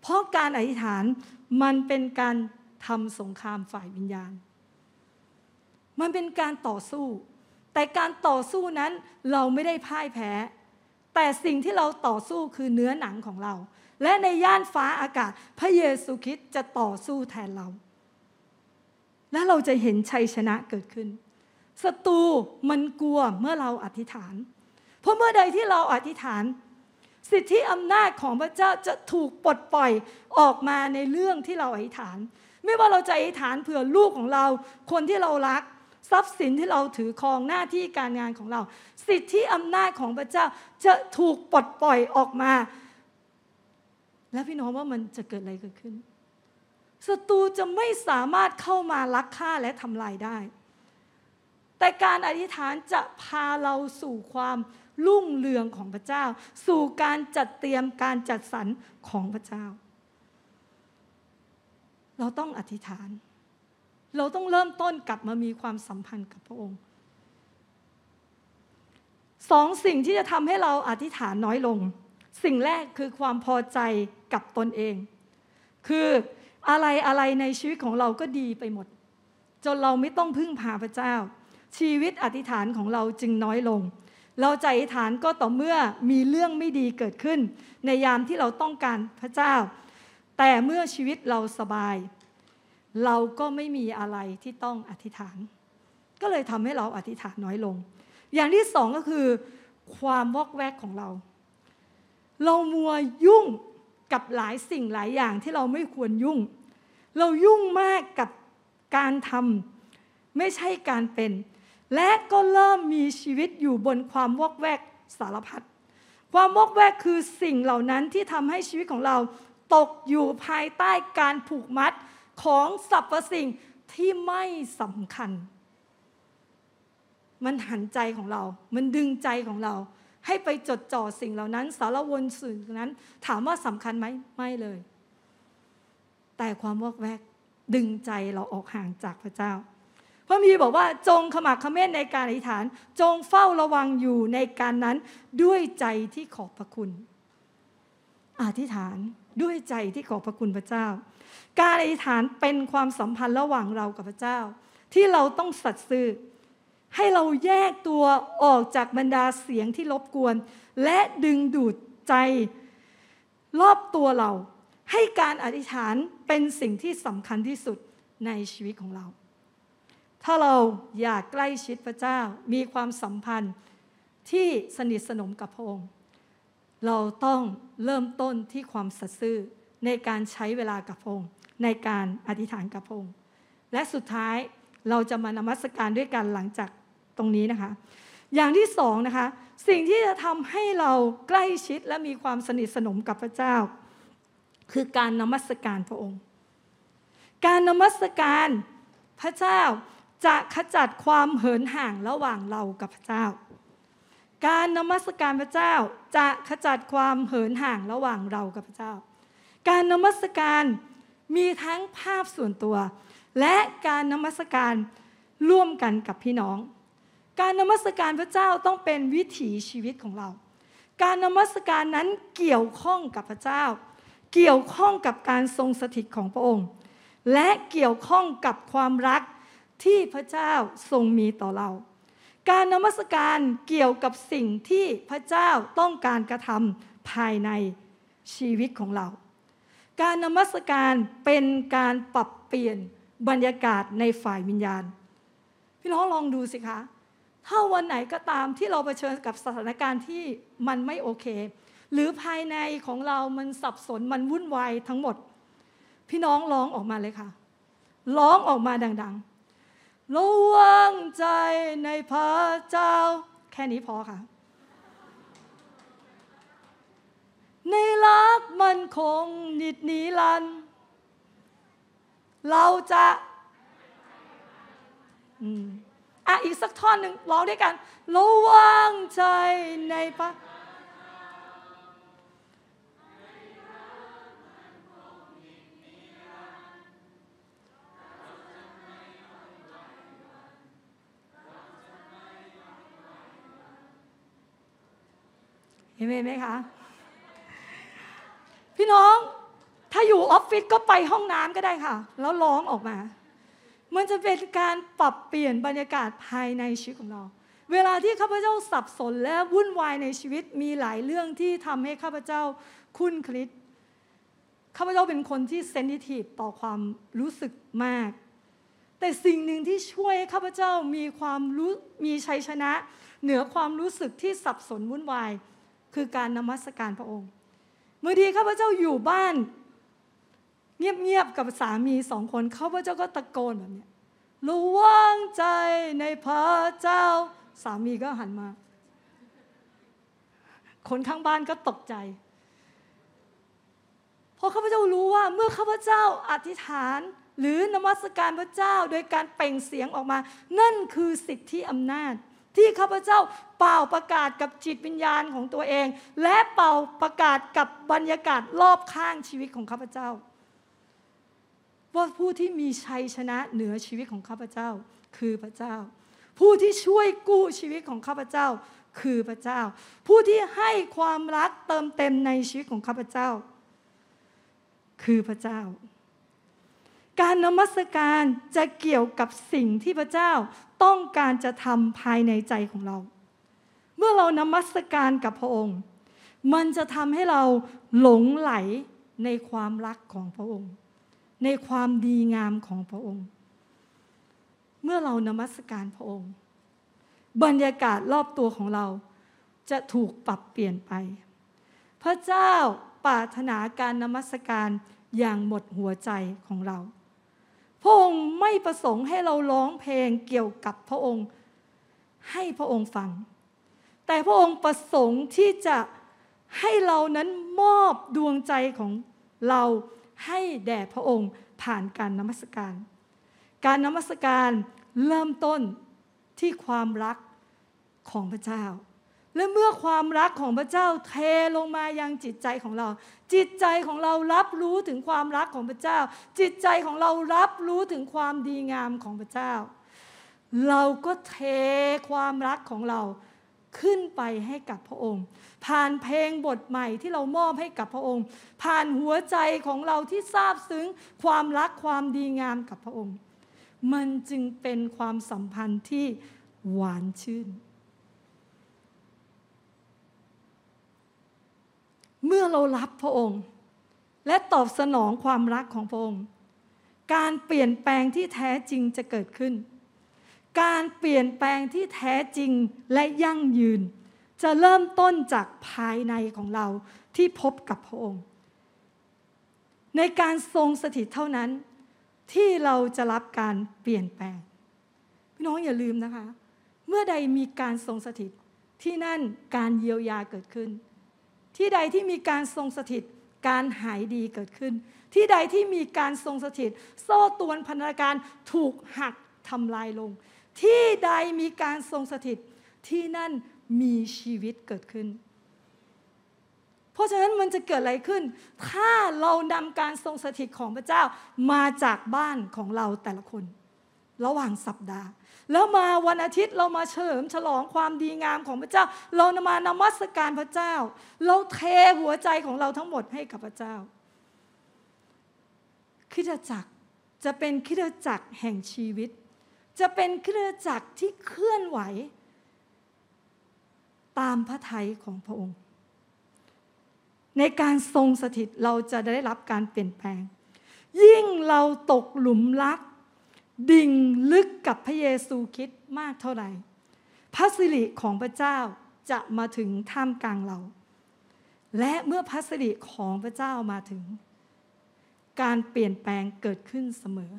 เพราะการอธิษฐานมันเป็นการทำสงครามฝ่ายวิญญาณ มันเป็นการต่อสู้ แต่การต่อสู้นั้นเราไม่ได้พ่ายแพ้ แต่สิ่งที่เราต่อสู้คือเนื้อหนังของเรา และในย่านฟ้าอากาศ พระเยซูคริสต์จะต่อสู้แทนเรา และเราจะเห็นชัยชนะเกิดขึ้น ศัตรูมันกลัวเมื่อเราอธิษฐาน เพราะเมื่อใดที่เราอธิษฐาน สิทธิอำนาจของพระเจ้าจะถูกปลดปล่อยออกมาในเรื่องที่เราอธิษฐาน ไม่ว่าเราจะอธิษฐานเผื่อลูกของเรา คนที่เรารักทรัพย์สินที่เราถือครองหน้าที่การงานของเรา สิทธิอำนาจของพระเจ้าจะถูกปลดปล่อยออกมา และพี่น้องว่ามันจะเกิดอะไรเกิดขึ้นศัตรูจะไม่สามารถเข้ามาลักฆ่าและทำลายได้ แต่การอธิษฐานจะพาเราสู่ความรุ่งเรืองของพระเจ้า สู่การจัดเตรียมการจัดสรรของพระเจ้า เราต้องอธิษฐาน เราต้องเริ่มต้นกลับมามีความสัมพันธ์กับพระองค์สองสิ่งที่จะทำให้เราอธิษฐานน้อยลง สิ่งแรกคือความพอใจกับตนเอง คืออะไรอะไรในชีวิตของเราก็ดีไปหมด จนเราไม่ต้องพึ่งพาพระเจ้า ชีวิตอธิษฐานของเราจึงน้อยลง เราใจอธิษฐานก็ต่อเมื่อมีเรื่องไม่ดีเกิดขึ้น ในยามที่เราต้องการพระเจ้า แต่เมื่อชีวิตเราสบาย เราก็ไม่มีอะไรที่ต้องอธิษฐาน ก็เลยทำให้เราอธิษฐานน้อยลง อย่างที่สองก็คือ ความวอกแวกของเรา เรามัวยุ่งกับหลายสิ่งหลายอย่างที่เราไม่ควรยุ่ง เรายุ่งมากกับการทำไม่ใช่การเป็น และก็เริ่มมีชีวิตอยู่บนความวอกแวกสารพัดความวอกแวกคือสิ่งเหล่านั้นที่ทำให้ชีวิตของเราตกอยู่ภายใต้การผูกมัดของสรรพสิ่งที่ไม่สำคัญ มันหันใจของเรา มันดึงใจของเรา ให้ไปจดจ่อสิ่งเหล่านั้น สารวนสิ่งนั้น ถามว่าสำคัญไหมไม่เลย แต่ความวอกแวกดึงใจเราออกห่างจากพระเจ้า พระมีบอกว่าจงขมักเขม้นในการอธิษฐาน จงเฝ้าระวังอยู่ในการนั้นด้วยใจที่ขอบพระคุณ อธิษฐานด้วยใจที่ขอบพระคุณพระเจ้า การอธิษฐานเป็นความสัมพันธ์ระหว่างเรากับพระเจ้า ที่เราต้องสัตย์ซื่อให้เราแยกตัวออกจากบรรดาเสียงที่รบกวน และดึงดูดใจรอบตัวเรา ให้การอธิษฐานเป็นสิ่งที่สำคัญที่สุดในชีวิตของเรา ถ้าเราอยากใกล้ชิดพระเจ้ามีความสัมพันธ์ที่สนิทสนมกับพระองค์ เราต้องเริ่มต้นที่ความสัตย์ซื่อในการใช้เวลากับพระองค์ในการอธิษฐานกับพระองค์และสุดท้ายเราจะมานมัสการด้วยกันหลังจากตรงนี้นะคะ อย่างที่สองนะคะ สิ่งที่จะทำให้เราใกล้ชิดและมีความสนิทสนมกับพระเจ้า คือการนมัสการพระองค์ การนมัสการพระเจ้า จะขจัดความเหินห่างระหว่างเรากับพระเจ้า การนมัสการพระเจ้าจะขจัดความเหินห่างระหว่างเรากับพระเจ้า การนมัสการมีทั้งภาพส่วนตัว และการนมัสการร่วมกันกับพี่น้อง การนมัสการพระเจ้าต้องเป็นวิถีชีวิตของเรา การนมัสการนั้นเกี่ยวข้องกับพระเจ้า เกี่ยวข้องกับการทรงสถิตของพระองค์ และเกี่ยวข้องกับความรัก ที่พระเจ้าทรงมีต่อเรา การนมัสการเกี่ยวกับสิ่งที่พระเจ้าต้องการกระทำภายในชีวิตของเรา การนมัสการเป็นการปรับเปลี่ยนบรรยากาศในฝ่ายวิญญาณ พี่น้องลองดูสิคะถ้าวันไหนก็ตามที่เราเผชิญกับสถานการณ์ที่มันไม่โอเค หรือภายในของเรามันสับสนมันวุ่นวายทั้งหมด พี่น้องร้องออกมาเลยค่ะ ร้องออกมาดัง ๆ ระวังใจในพระเจ้า แค่นี้พอค่ะ ในรักมันคงนิดนิรัน เราจะอะอีกสักท่อนหนึ่งร้องด้วยกัน ระวังใจในพระ เห็นไหมคะ พี่น้องถ้าอยู่ออฟฟิศก็ไปห้องน้ำก็ได้ค่ะ แล้วร้องออกมา มันจะเป็นการปรับเปลี่ยนบรรยากาศภายในชีวิตของเรา เวลาที่ข้าพเจ้าสับสนและวุ่นวายในชีวิตมีหลายเรื่องที่ทำให้ข้าพเจ้าคุ้นคลิดข้าพเจ้าเป็นคนที่เซนซิทีฟต่อความรู้สึกมาก แต่สิ่งหนึ่งที่ช่วยให้ข้าพเจ้ามีความรู้มีชัยชนะ เหนือความรู้สึกที่สับสนวุ่นวาย คือการนมัสการพระองค์เมื่อทีข้าพเจ้าอยู่บ้าน เงียบๆกับสามีสองคนข้าพเจ้าก็ตะโกนแบบนี้ระวังใจในพระเจ้า สามีก็หันมา คนข้างบ้านก็ตกใจเพราะข้าพเจ้ารู้ว่าเมื่อข้าพเจ้าอธิษฐานหรือนมัสการพระเจ้าโดยการเปล่งเสียงออกมา นั่นคือสิทธิอำนาจ ที่ข้าพเจ้าเป่าประกาศกับจิตวิญญาณของตัวเอง และเป่าประกาศกับบรรยากาศรอบข้างชีวิตของข้าพเจ้า ว่าผู้ที่มีชัยชนะเหนือชีวิตของข้าพเจ้า คือพระเจ้า ผู้ที่ช่วยกู้ชีวิตของข้าพเจ้า คือพระเจ้า ผู้ที่ให้ความรักเติมเต็มในชีวิตของข้าพเจ้า คือพระเจ้าการนมัสการจะเกี่ยวกับสิ่งที่พระเจ้าต้องการจะทำภายในใจของเรา เมื่อเรานมัสการกับพระองค์ มันจะทำให้เราหลงไหลในความรักของพระองค์ ในความดีงามของพระองค์ เมื่อเรานมัสการพระองค์ บรรยากาศรอบตัวของเราจะถูกปรับเปลี่ยนไป พระเจ้าปรารถนาการนมัสการอย่างหมดหัวใจของเรา พระองค์ไม่ประสงค์ให้เราร้องเพลงเกี่ยวกับพระองค์ ให้พระองค์ฟัง แต่พระองค์ประสงค์ที่จะให้เรานั้นมอบดวงใจของเราให้แด่พระองค์ผ่านการนมัสการ การนมัสการเริ่มต้นที่ความรักของพระเจ้า และเมื่อความรักของพระเจ้าเทลงมายังจิตใจของเรา จิตใจของเรารับรู้ถึงความรักของพระเจ้า จิตใจของเรารับรู้ถึงความดีงามของพระเจ้า เราก็เทความรักของเราขึ้นไปให้กับพระองค์ ผ่านเพลงบทใหม่ที่เรามอบให้กับพระองค์ ผ่านหัวใจของเราที่ซาบซึ้งความรักความดีงามกับพระองค์ มันจึงเป็นความสัมพันธ์ที่หวานชื่น เมื่อเรารับพระองค์ และตอบสนองความรักของพระองค์ การเปลี่ยนแปลงที่แท้จริงจะเกิดขึ้น การเปลี่ยนแปลงที่แท้จริงและยั่งยืน จะเริ่มต้นจากภายในของเราที่พบกับพระองค์ ในการทรงสถิตเท่านั้นที่เราจะรับการเปลี่ยนแปลง พี่น้องอย่าลืมนะคะ เมื่อใดมีการทรงสถิตที่นั่นการเยียวยาเกิดขึ้น ที่ใดที่มีการทรงสถิตการหายดีเกิดขึ้น ที่ใดที่มีการทรงสถิต โซ่ตวนพันธการถูกหักทำลายลง ที่ใดมีการทรงสถิตที่นั่นมีชีวิตเกิดขึ้น เพราะฉะนั้นมันจะเกิดอะไรขึ้น ถ้าเรานำการทรงสถิตของพระเจ้ามาจากบ้านของเราแต่ละคน ระหว่างสัปดาห์ แล้วมาวันอาทิตย์เรามาเฉลิมฉลองความดีงามของพระเจ้า เรามานมัสการพระเจ้า เราเทหัวใจของเราทั้งหมดให้กับพระเจ้าคริสตจักรจะเป็นคริสตจักรแห่งชีวิต จะเป็นคริสตจักรที่เคลื่อนไหว ตามพระทัยของพระองค์ ในการทรงสถิตเราจะได้รับการเปลี่ยนแปลง ยิ่งเราตกหลุมรัก ดิ่งลึกกับพระเยซูคิดมากเท่าไหร่ พระสิริของพระเจ้าจะมาถึงท่ามกลางเรา และเมื่อพระสิริของพระเจ้ามาถึง การเปลี่ยนแปลงเกิดขึ้นเสมอ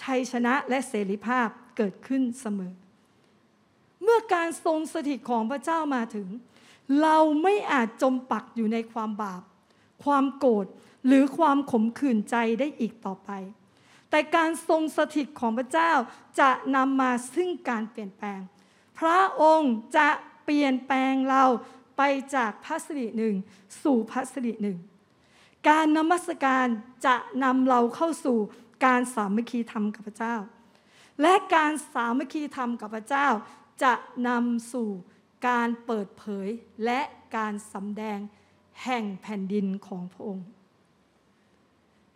ชัยชนะและเสรีภาพเกิดขึ้นเสมอ เมื่อการทรงสถิตของพระเจ้ามาถึง เราไม่อาจจมปักอยู่ในความบาป ความโกรธหรือความขมขื่นใจได้อีกต่อไป แต่การทรงสถิตของพระเจ้าจะนำมาซึ่งการเปลี่ยนแปลง พระองค์จะเปลี่ยนแปลงเราไปจากพัสริหนึ่งสู่พัสริหนึ่ง การนมัสการจะนำเราเข้าสู่การสามัคคีธรรมกับพระเจ้า และการสามัคคีธรรมกับพระเจ้า จะนำสู่การเปิดเผยและการสำแดงแห่งแผ่นดินของพระองค์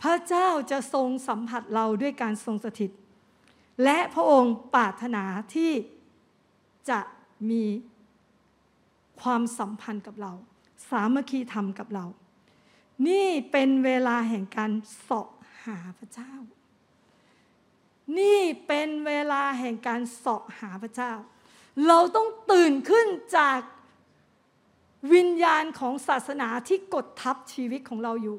พระเจ้าจะทรงสัมผัสเราด้วยการทรงสถิต และพระองค์ปรารถนาที่จะมีความสัมพันธ์กับเรา สามัคคีธรรมกับเรา นี่เป็นเวลาแห่งการเสาะหาพระเจ้า นี่เป็นเวลาแห่งการเสาะหาพระเจ้า เราต้องตื่นขึ้นจากวิญญาณของศาสนาที่กดทับชีวิตของเราอยู่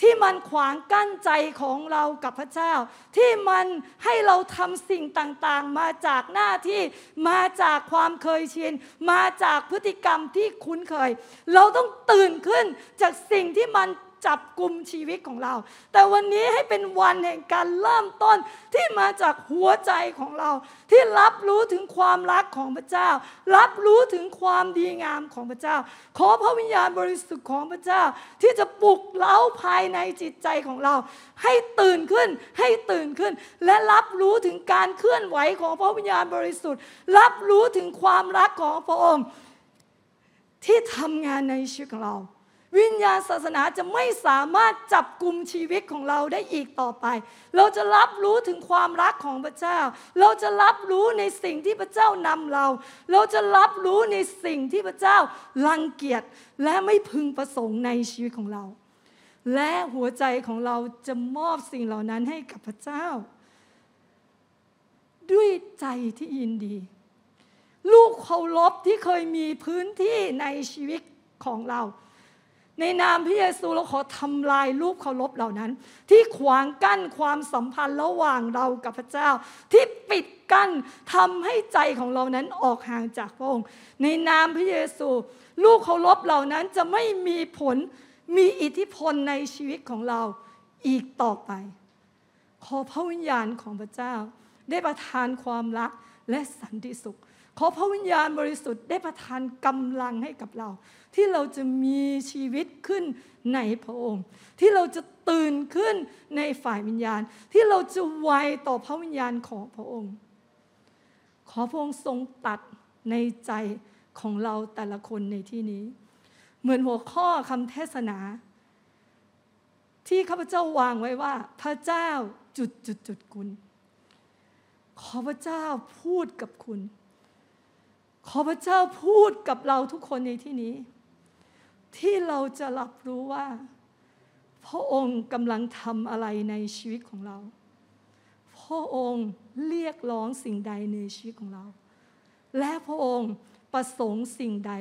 ที่มันขวางกั้นใจของเรากับพระเจ้า ที่มันให้เราทำสิ่งต่างๆ มาจากหน้าที่มาจากความเคยชิน มาจากพฤติกรรมที่คุ้นเคย เราต้องตื่นขึ้นจากสิ่งที่มัน จับกลุ่มชีวิตของเรา แต่วันนี้ให้เป็นวันแห่งการเริ่มต้นที่มาจากหัวใจของเรา ที่รับรู้ถึงความรักของพระเจ้า รับรู้ถึงความดีงามของพระเจ้า ขอพระวิญญาณบริสุทธิ์ของพระเจ้า ที่จะปลุกเล้าภายในจิตใจของเรา ให้ตื่นขึ้นให้ตื่นขึ้น และรับรู้ถึงการเคลื่อนไหวของพระวิญญาณบริสุทธิ์ รับรู้ถึงความรักของพระองค์ ที่ทำงานในชีวิตของเรา วิญญาณศาสนาจะไม่สามารถจับกลุ่มชีวิตของเราได้อีกต่อไป เราจะรับรู้ถึงความรักของพระเจ้า เราจะรับรู้ในสิ่งที่พระเจ้านำเรา เราจะรับรู้ในสิ่งที่พระเจ้ารังเกียจและไม่พึงประสงค์ในชีวิตของเรา และหัวใจของเราจะมอบสิ่งเหล่านั้นให้กับพระเจ้า ด้วยใจที่ยินดี ลูกเคารพที่เคยมีพื้นที่ในชีวิตของเรา ในนามพระเยซูเราขอทำลายรูปเคารพเหล่านั้น ที่ขวางกั้นความสัมพันธ์ระหว่างเรากับพระเจ้า ที่ปิดกั้นทำให้ใจของเรานั้นออกห่างจากพระองค์ ในนามพระเยซู ลูกเคารพเหล่านั้นจะไม่มีผลมีอิทธิพลในชีวิตของเราอีกต่อไป ขอพระวิญญาณของพระเจ้า ได้ประทานความรักและสันติสุข ขอพระวิญญาณบริสุทธิ์ได้ประทานกำลังให้กับเรา ที่เราจะมีชีวิตขึ้นในพระองค์ ที่เราจะตื่นขึ้นในฝ่ายวิญญาณ ที่เราจะไวต่อพระวิญญาณของพระองค์ ขอพระองค์ทรงตัดในใจของเราแต่ละคนในที่นี้ เหมือนหัวข้อคำเทศนา ที่ข้าพเจ้าวางไว้ว่า พระเจ้าจุดจุดจุดคุณ ขอพระเจ้าพูดกับคุณ ขอพระเจ้าพูดกับเราทุกคนในที่นี้ ที่เราจะรับรู้ว่า พระองค์กำลังทำอะไรในชีวิตของเรา พระองค์เรียกร้องสิ่งใดในชีวิตของเรา และพระองค์ประสงค์สิ่งใด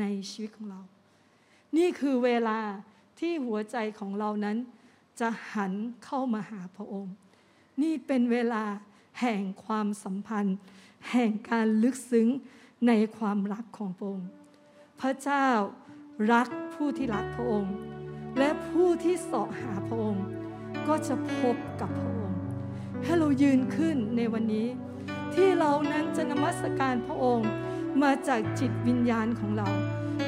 ในชีวิตของเรา นี่คือเวลาที่หัวใจของเรานั้น จะหันเข้ามาหาพระองค์ นี่เป็นเวลาแห่งความสัมพันธ์ แห่งการลึกซึ้งในความรักของพระองค์ พระเจ้า รักผู้ที่รักพระองค์ และผู้ที่เสาะหาพระองค์ ก็จะพบกับพระองค์ ให้เรายืนขึ้นในวันนี้ ที่เรานั้นจะนมัสการพระองค์มาจากจิตวิญญาณของเรา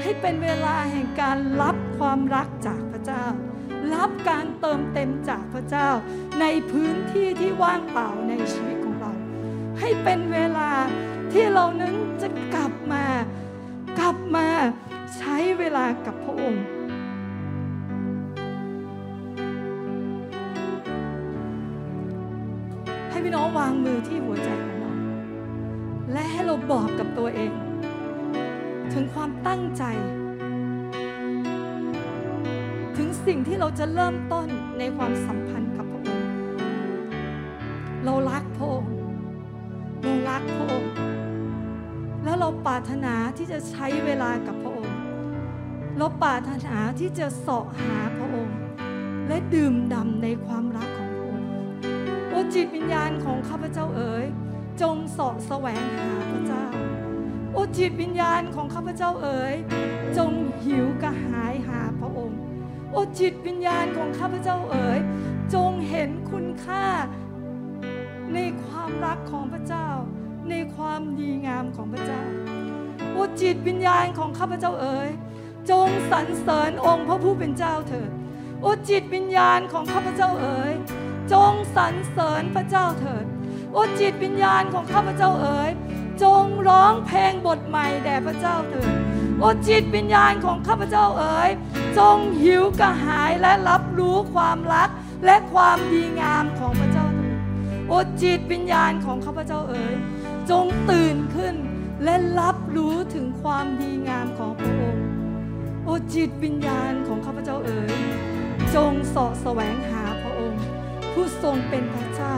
ให้เป็นเวลาแห่งการรับความรักจากพระเจ้า รับการเติมเต็มจากพระเจ้า ในพื้นที่ที่ว่างเปล่าในชีวิตของเรา ให้เป็นเวลาที่เรานั้นจะกลับมากลับมา ใช้เวลากับพระองค์ให้พี่น้องวางมือที่หัวใจของเรา และให้เราบอกกับตัวเอง ถึงความตั้งใจ ถึงสิ่งที่เราจะเริ่มต้นในความสัมพันธ์กับพระองค์ เรารักพระองค์เรารักพระองค์แล้วเราปรารถนาที่จะใช้เวลากับพระ เราปรารถนาที่จะเสาะหาพระองค์ และดื่มด่ำในความรักของพระองค์โอ้จิตวิญญาณของข้าพเจ้าเอ๋ย จงเสาะแสวงหาพระเจ้า โอ้จิตวิญญาณของข้าพเจ้าเอ๋ย จงหิวกระหายหาพระองค์ โอ้จิตวิญญาณของข้าพเจ้าเอ๋ย จงเห็นคุณค่า ในความรักของพระเจ้า ในความดีงามของพระเจ้า โอ้จิตวิญญาณของข้าพเจ้าเอ๋ย จงสรรเสริญองค์พระผู้เป็นเจ้าเถิด โอ้จิตวิญญาณของข้าพเจ้าเอ๋ย จงสรรเสริญพระเจ้าเถิด โอ้จิตวิญญาณของข้าพเจ้าเอ๋ย จงร้องเพลงบทใหม่แด่พระเจ้าเถิด โอ้จิตวิญญาณของข้าพเจ้าเอ๋ย จงหิวกระหายและรับรู้ความรักและความดีงามของพระเจ้าเถิด โอ้จิตวิญญาณของข้าพเจ้าเอ๋ย จงตื่นขึ้นและรับรู้ถึงความดีงามของพระองค์ โอ้จิตวิญญาณของข้าพเจ้าเอ๋ยจงสาะแสวงหาพระองค์ ผู้ทรงเป็นพระเจ้า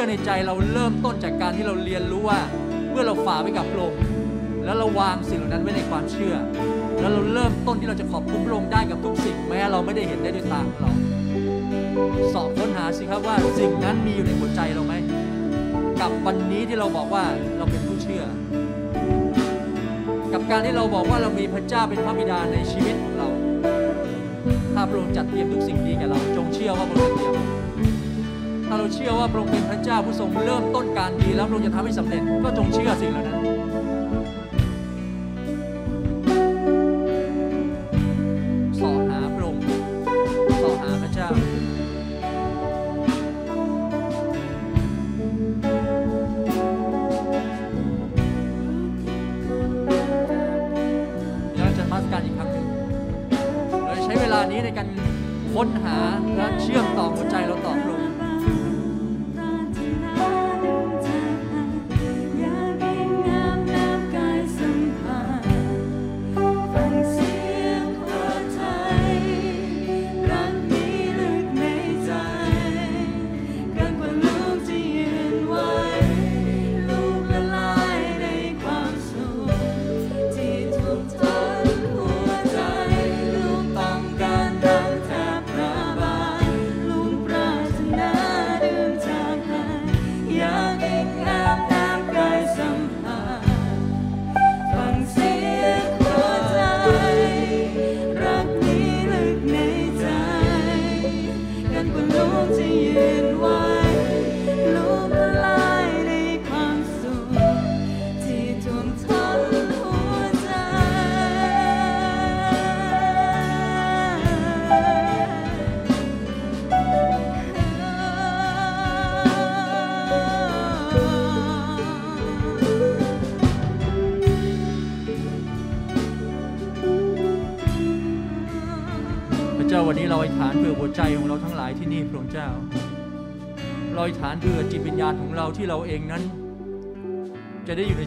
ชื่อในใจเราเริ่มต้นจากการที่เราเรียนรู้ว่า เมื่อเราฝ่าไปกับพระองค์แล้วเราวางสิ่งเหล่านั้นไว้ในความเชื่อ แล้วเราเริ่มต้นที่เราจะขอบคุณพระองค์ได้กับทุกสิ่งแม้เราไม่ได้เห็นได้ด้วยตาของเรา สอบค้นหาสิครับว่าสิ่งนั้นมีอยู่ในหัวใจเราไหมกับวันนี้ที่เราบอกว่าเราเป็นผู้เชื่อ กับการที่เราบอกว่าเรามีพระเจ้าเป็นพระบิดาในชีวิตของเราถ้าพระองค์จัดเตรียมทุกสิ่งดีแก่เราจงเชื่อว่าพระองค์จะเตรียม ถ้าเราเชื่อว่าพระองค์เป็นพระเจ้าผู้ทรงเริ่มต้นการดีแล้วพระองค์จะทำให้สำเร็จก็จงเชื่อสิ่งเหล่านั้นสอหาพระองค์สอหาพระเจ้าเราจะมาสการอีกครั้งหนึ่งเราใช้เวลานี้ในการค้นหาและเชื่อมต่อหัวใจเราต่อ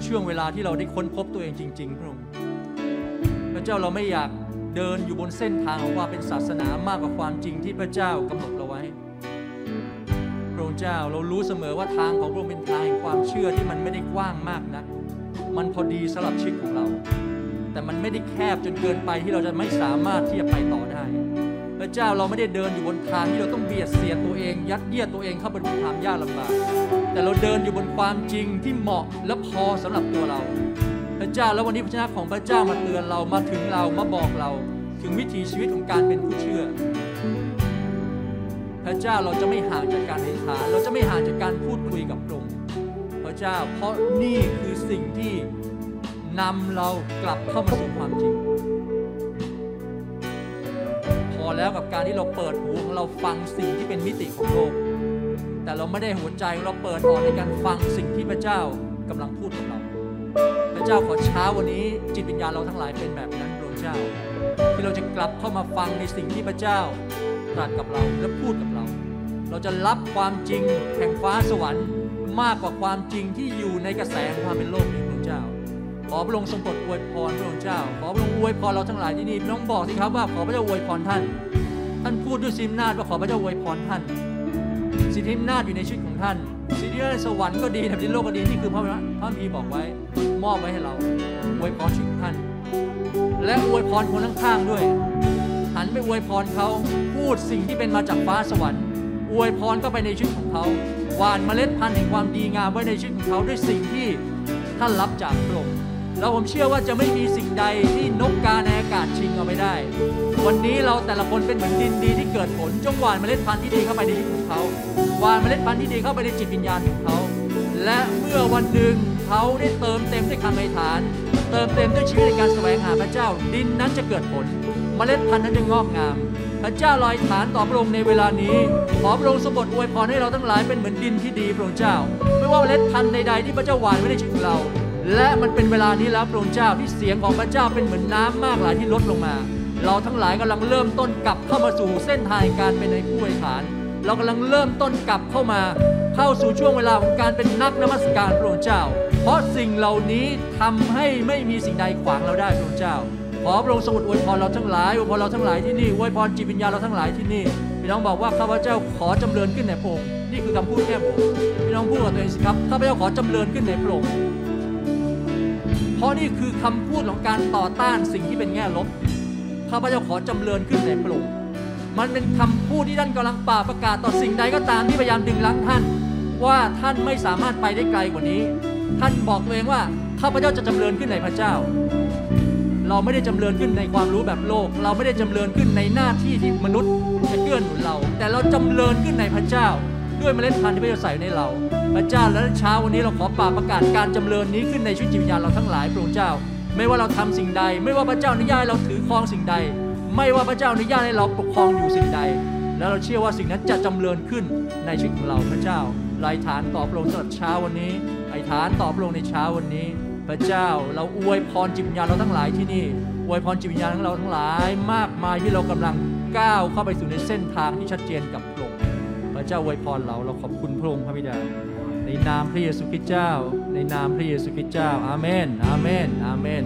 ช่วงเวลาที่เราได้ค้นพบตัวเองจริง ๆ พระองค์พระเจ้าเราไม่อยากเดินอยู่บนเส้นทางของความเป็นศาสนามากกว่าความจริงที่พระเจ้ากำหนดเราไว้ พระองค์เจ้าเรารู้เสมอว่าทางของพระองค์เป็นทางแห่งความเชื่อที่มันไม่ได้กว้างมากนัก มันพอดีสำหรับชีวิตของเรา แต่มันไม่ได้แคบจนเกินไปที่เราจะไม่สามารถที่จะไปต่อได้ พระเจ้าเราไม่ได้เดินอยู่บนทางที่เราต้องเบียดเสียดตัวเอง ยัดเยียดตัวเองเข้าบนความยากลำบาก แต่เราเดินอยู่บนความจริงที่เหมาะและพอสำหรับตัวเรา พระเจ้าแล้ววันนี้พระชนะของพระเจ้ามาเตือนเรามาถึงเรามาบอกเรา ถึงวิถีชีวิตของการเป็นผู้เชื่อ พระเจ้าเราจะไม่ห่างจากการอธิษฐานเราจะไม่ห่างจากการพูดคุยกับพระองค์พระเจ้า เพราะนี่คือสิ่งที่นำเรากลับเข้ามาสู่ความจริง พอแล้วกับการที่เราเปิดหูของเราฟังสิ่งที่เป็นมิติของโลก แต่เราไม่ได้หัวใจเราเปิดออกในการฟังสิ่งที่พระเจ้ากำลังพูดกับเรา พระเจ้าขอเช้าวันนี้จิตวิญญาณเราทั้งหลายเป็นแบบนั้นพระเจ้า ที่เราจะกลับเข้ามาฟังในสิ่งที่พระเจ้าตรัสกับเราและพูดกับเรา เราจะรับความจริงแห่งฟ้าสวรรค์มากกว่าความจริงที่อยู่ในกระแสแห่งความเป็นโลกนี้พระเจ้า ขอพระองค์ทรงโปรดอวยพรพระองค์เจ้า ขอพระองค์อวยพรเราทั้งหลายที่นี่น้องบอกสิครับว่าขอพระเจ้าอวยพรท่าน ท่านพูดด้วยซิมนาฏว่าขอพระเจ้าอวยพรท่าน สิทธิอำนาจอยู่ในชีวิตของท่าน สิทธิอำนาจในสวรรค์ก็ดีในโลกก็ดีนี่คือพระพระพีบอกไว้ มอบไว้ให้เราอวยพรชีวิตของท่าน และอวยพรคนข้างๆด้วย หันไปอวยพรเขาพูดสิ่งที่เป็นมาจากฟ้าสวรรค์อวยพรเข้าไปในชีวิตของเขาหว่านเมล็ดพันธุ์แห่งความดีงามไว้ในชีวิตของเขาด้วยสิ่งที่ท่านรับจากพระองค์แล้วผมเชื่อว่าจะไม่มีสิ่งใดที่นกกาในอากาศชิงเอาไปได้ วันนี้เราแต่ละคนเป็นเหมือนดินดีที่เกิดผลจงหว่านเมล็ดพันธุ์ที่ดีเข้าไปในชีวิตของเขาหว่านเมล็ดพันธุ์ที่ดีเข้าไปในจิตวิญญาณของเขา และเมื่อวันหนึ่งเขาได้เติมเต็มด้วยคำอธิษฐาน เติมเต็มด้วยชีวิตในการแสวงหาพระเจ้า ดินนั้นจะเกิดผล เมล็ดพันธุ์นั้นจะงอกงาม พระเจ้าลอยฐานต่อพระองค์ในเวลานี้ขอพระองค์ทรงโปรดอวยพรให้เราทั้งหลายเป็นเหมือนดินที่ดีพระองค์เจ้า ไม่ว่าเมล็ดพันธุ์ใดๆที่พระเจ้าหว่านไว้ในชีวิตของเราและมันเป็นเวลานี้แล้วพระองค์เจ้าที่เสียงของพระเจ้าเป็นเหมือนน้ำมากหลายที่ลดลงมา เราทั้งหลายกำลังเริ่มต้นกลับเข้ามาสู่เส้นทางการเป็นในผู้บริหาร เรากำลังเริ่มต้นกลับเข้ามาเข้าสู่ช่วงเวลาของการเป็นนักนมัสการพระองค์เจ้า เพราะสิ่งเหล่านี้ทำให้ไม่มีสิ่งใดขวางเราได้พระองค์เจ้าขอพระองค์ทรงอวยพรเราทั้งหลายอวยพรเราทั้งหลายที่นี่อวยพรจิตวิญญาณเราทั้งหลายที่นี่พี่น้องบอกว่าข้าพเจ้าขอจำเริญขึ้นในพระองค์นี่คือคำพูดแก้ผมพี่น้องพูดกับตัวเองสิครับข้าพเจ้าขอจำเริญขึ้นในพระองค์เพราะนี่คือคำพูดของการต่อต้านสิ่งที่เป็นแง่ลบ ข้าพเจ้าขอจำเริญขึ้นในพระองค์มันเป็นคำพูดที่ท่านกำลังป่าประกาศต่อสิ่งใดก็ตามที่พยายามดึงรั้งท่าน ว่าท่านไม่สามารถไปได้ไกลกว่านี้ ท่านบอกตัวเองว่าข้าพเจ้าจะจำเริญขึ้นในพระเจ้า เราไม่ได้จำเริญขึ้นในความรู้แบบโลก เราไม่ได้จำเริญขึ้นในหน้าที่ที่มนุษย์จะเกื้อหนุนเรา แต่เราจำเริญขึ้นในพระเจ้า ด้วยเมล็ดพันธุ์ที่พระเจ้าใส่ในเรา พระเจ้าและเช้าวันนี้เราขอป่าประกาศการจำเริญนี้ขึ้นในชีวิตจิตวิญญาณเราทั้งหลายพระองค์เจ้า ไม่ว่าเราทำสิ่งใด ไม่ว่าพระเจ้าอนุญาตเราถือครองสิ่งใด ไม่ว่าพระเจ้าอนุญาตให้เราปกครองอยู่สิ่งใด แล้วเราเชื่อว่าสิ่งนั้นจะจำเริญขึ้นในชีวิตของเราพระเจ้าลายฐานตอพระองค์สำหรับเช้าวันนี้ไอฐานตอพระองค์ในเช้าวันนี้ พระเจ้าเราอวยพรจิตวิญญาณเราทั้งหลายที่นี่อวยพรจิตวิญญาณของเราทั้งหลาย มากมายที่เรากำลังก้าวเข้าไปสู่ในเส้นทางที่ชัดเจนกับพระองค์พระเจ้าอวยพรเราเราขอบคุณพระองค์พระบิดา ในนามพระเยซูคริสต์เจ้า ในนามพระเยซูคริสต์เจ้า อาเมน อาเมน อาเมน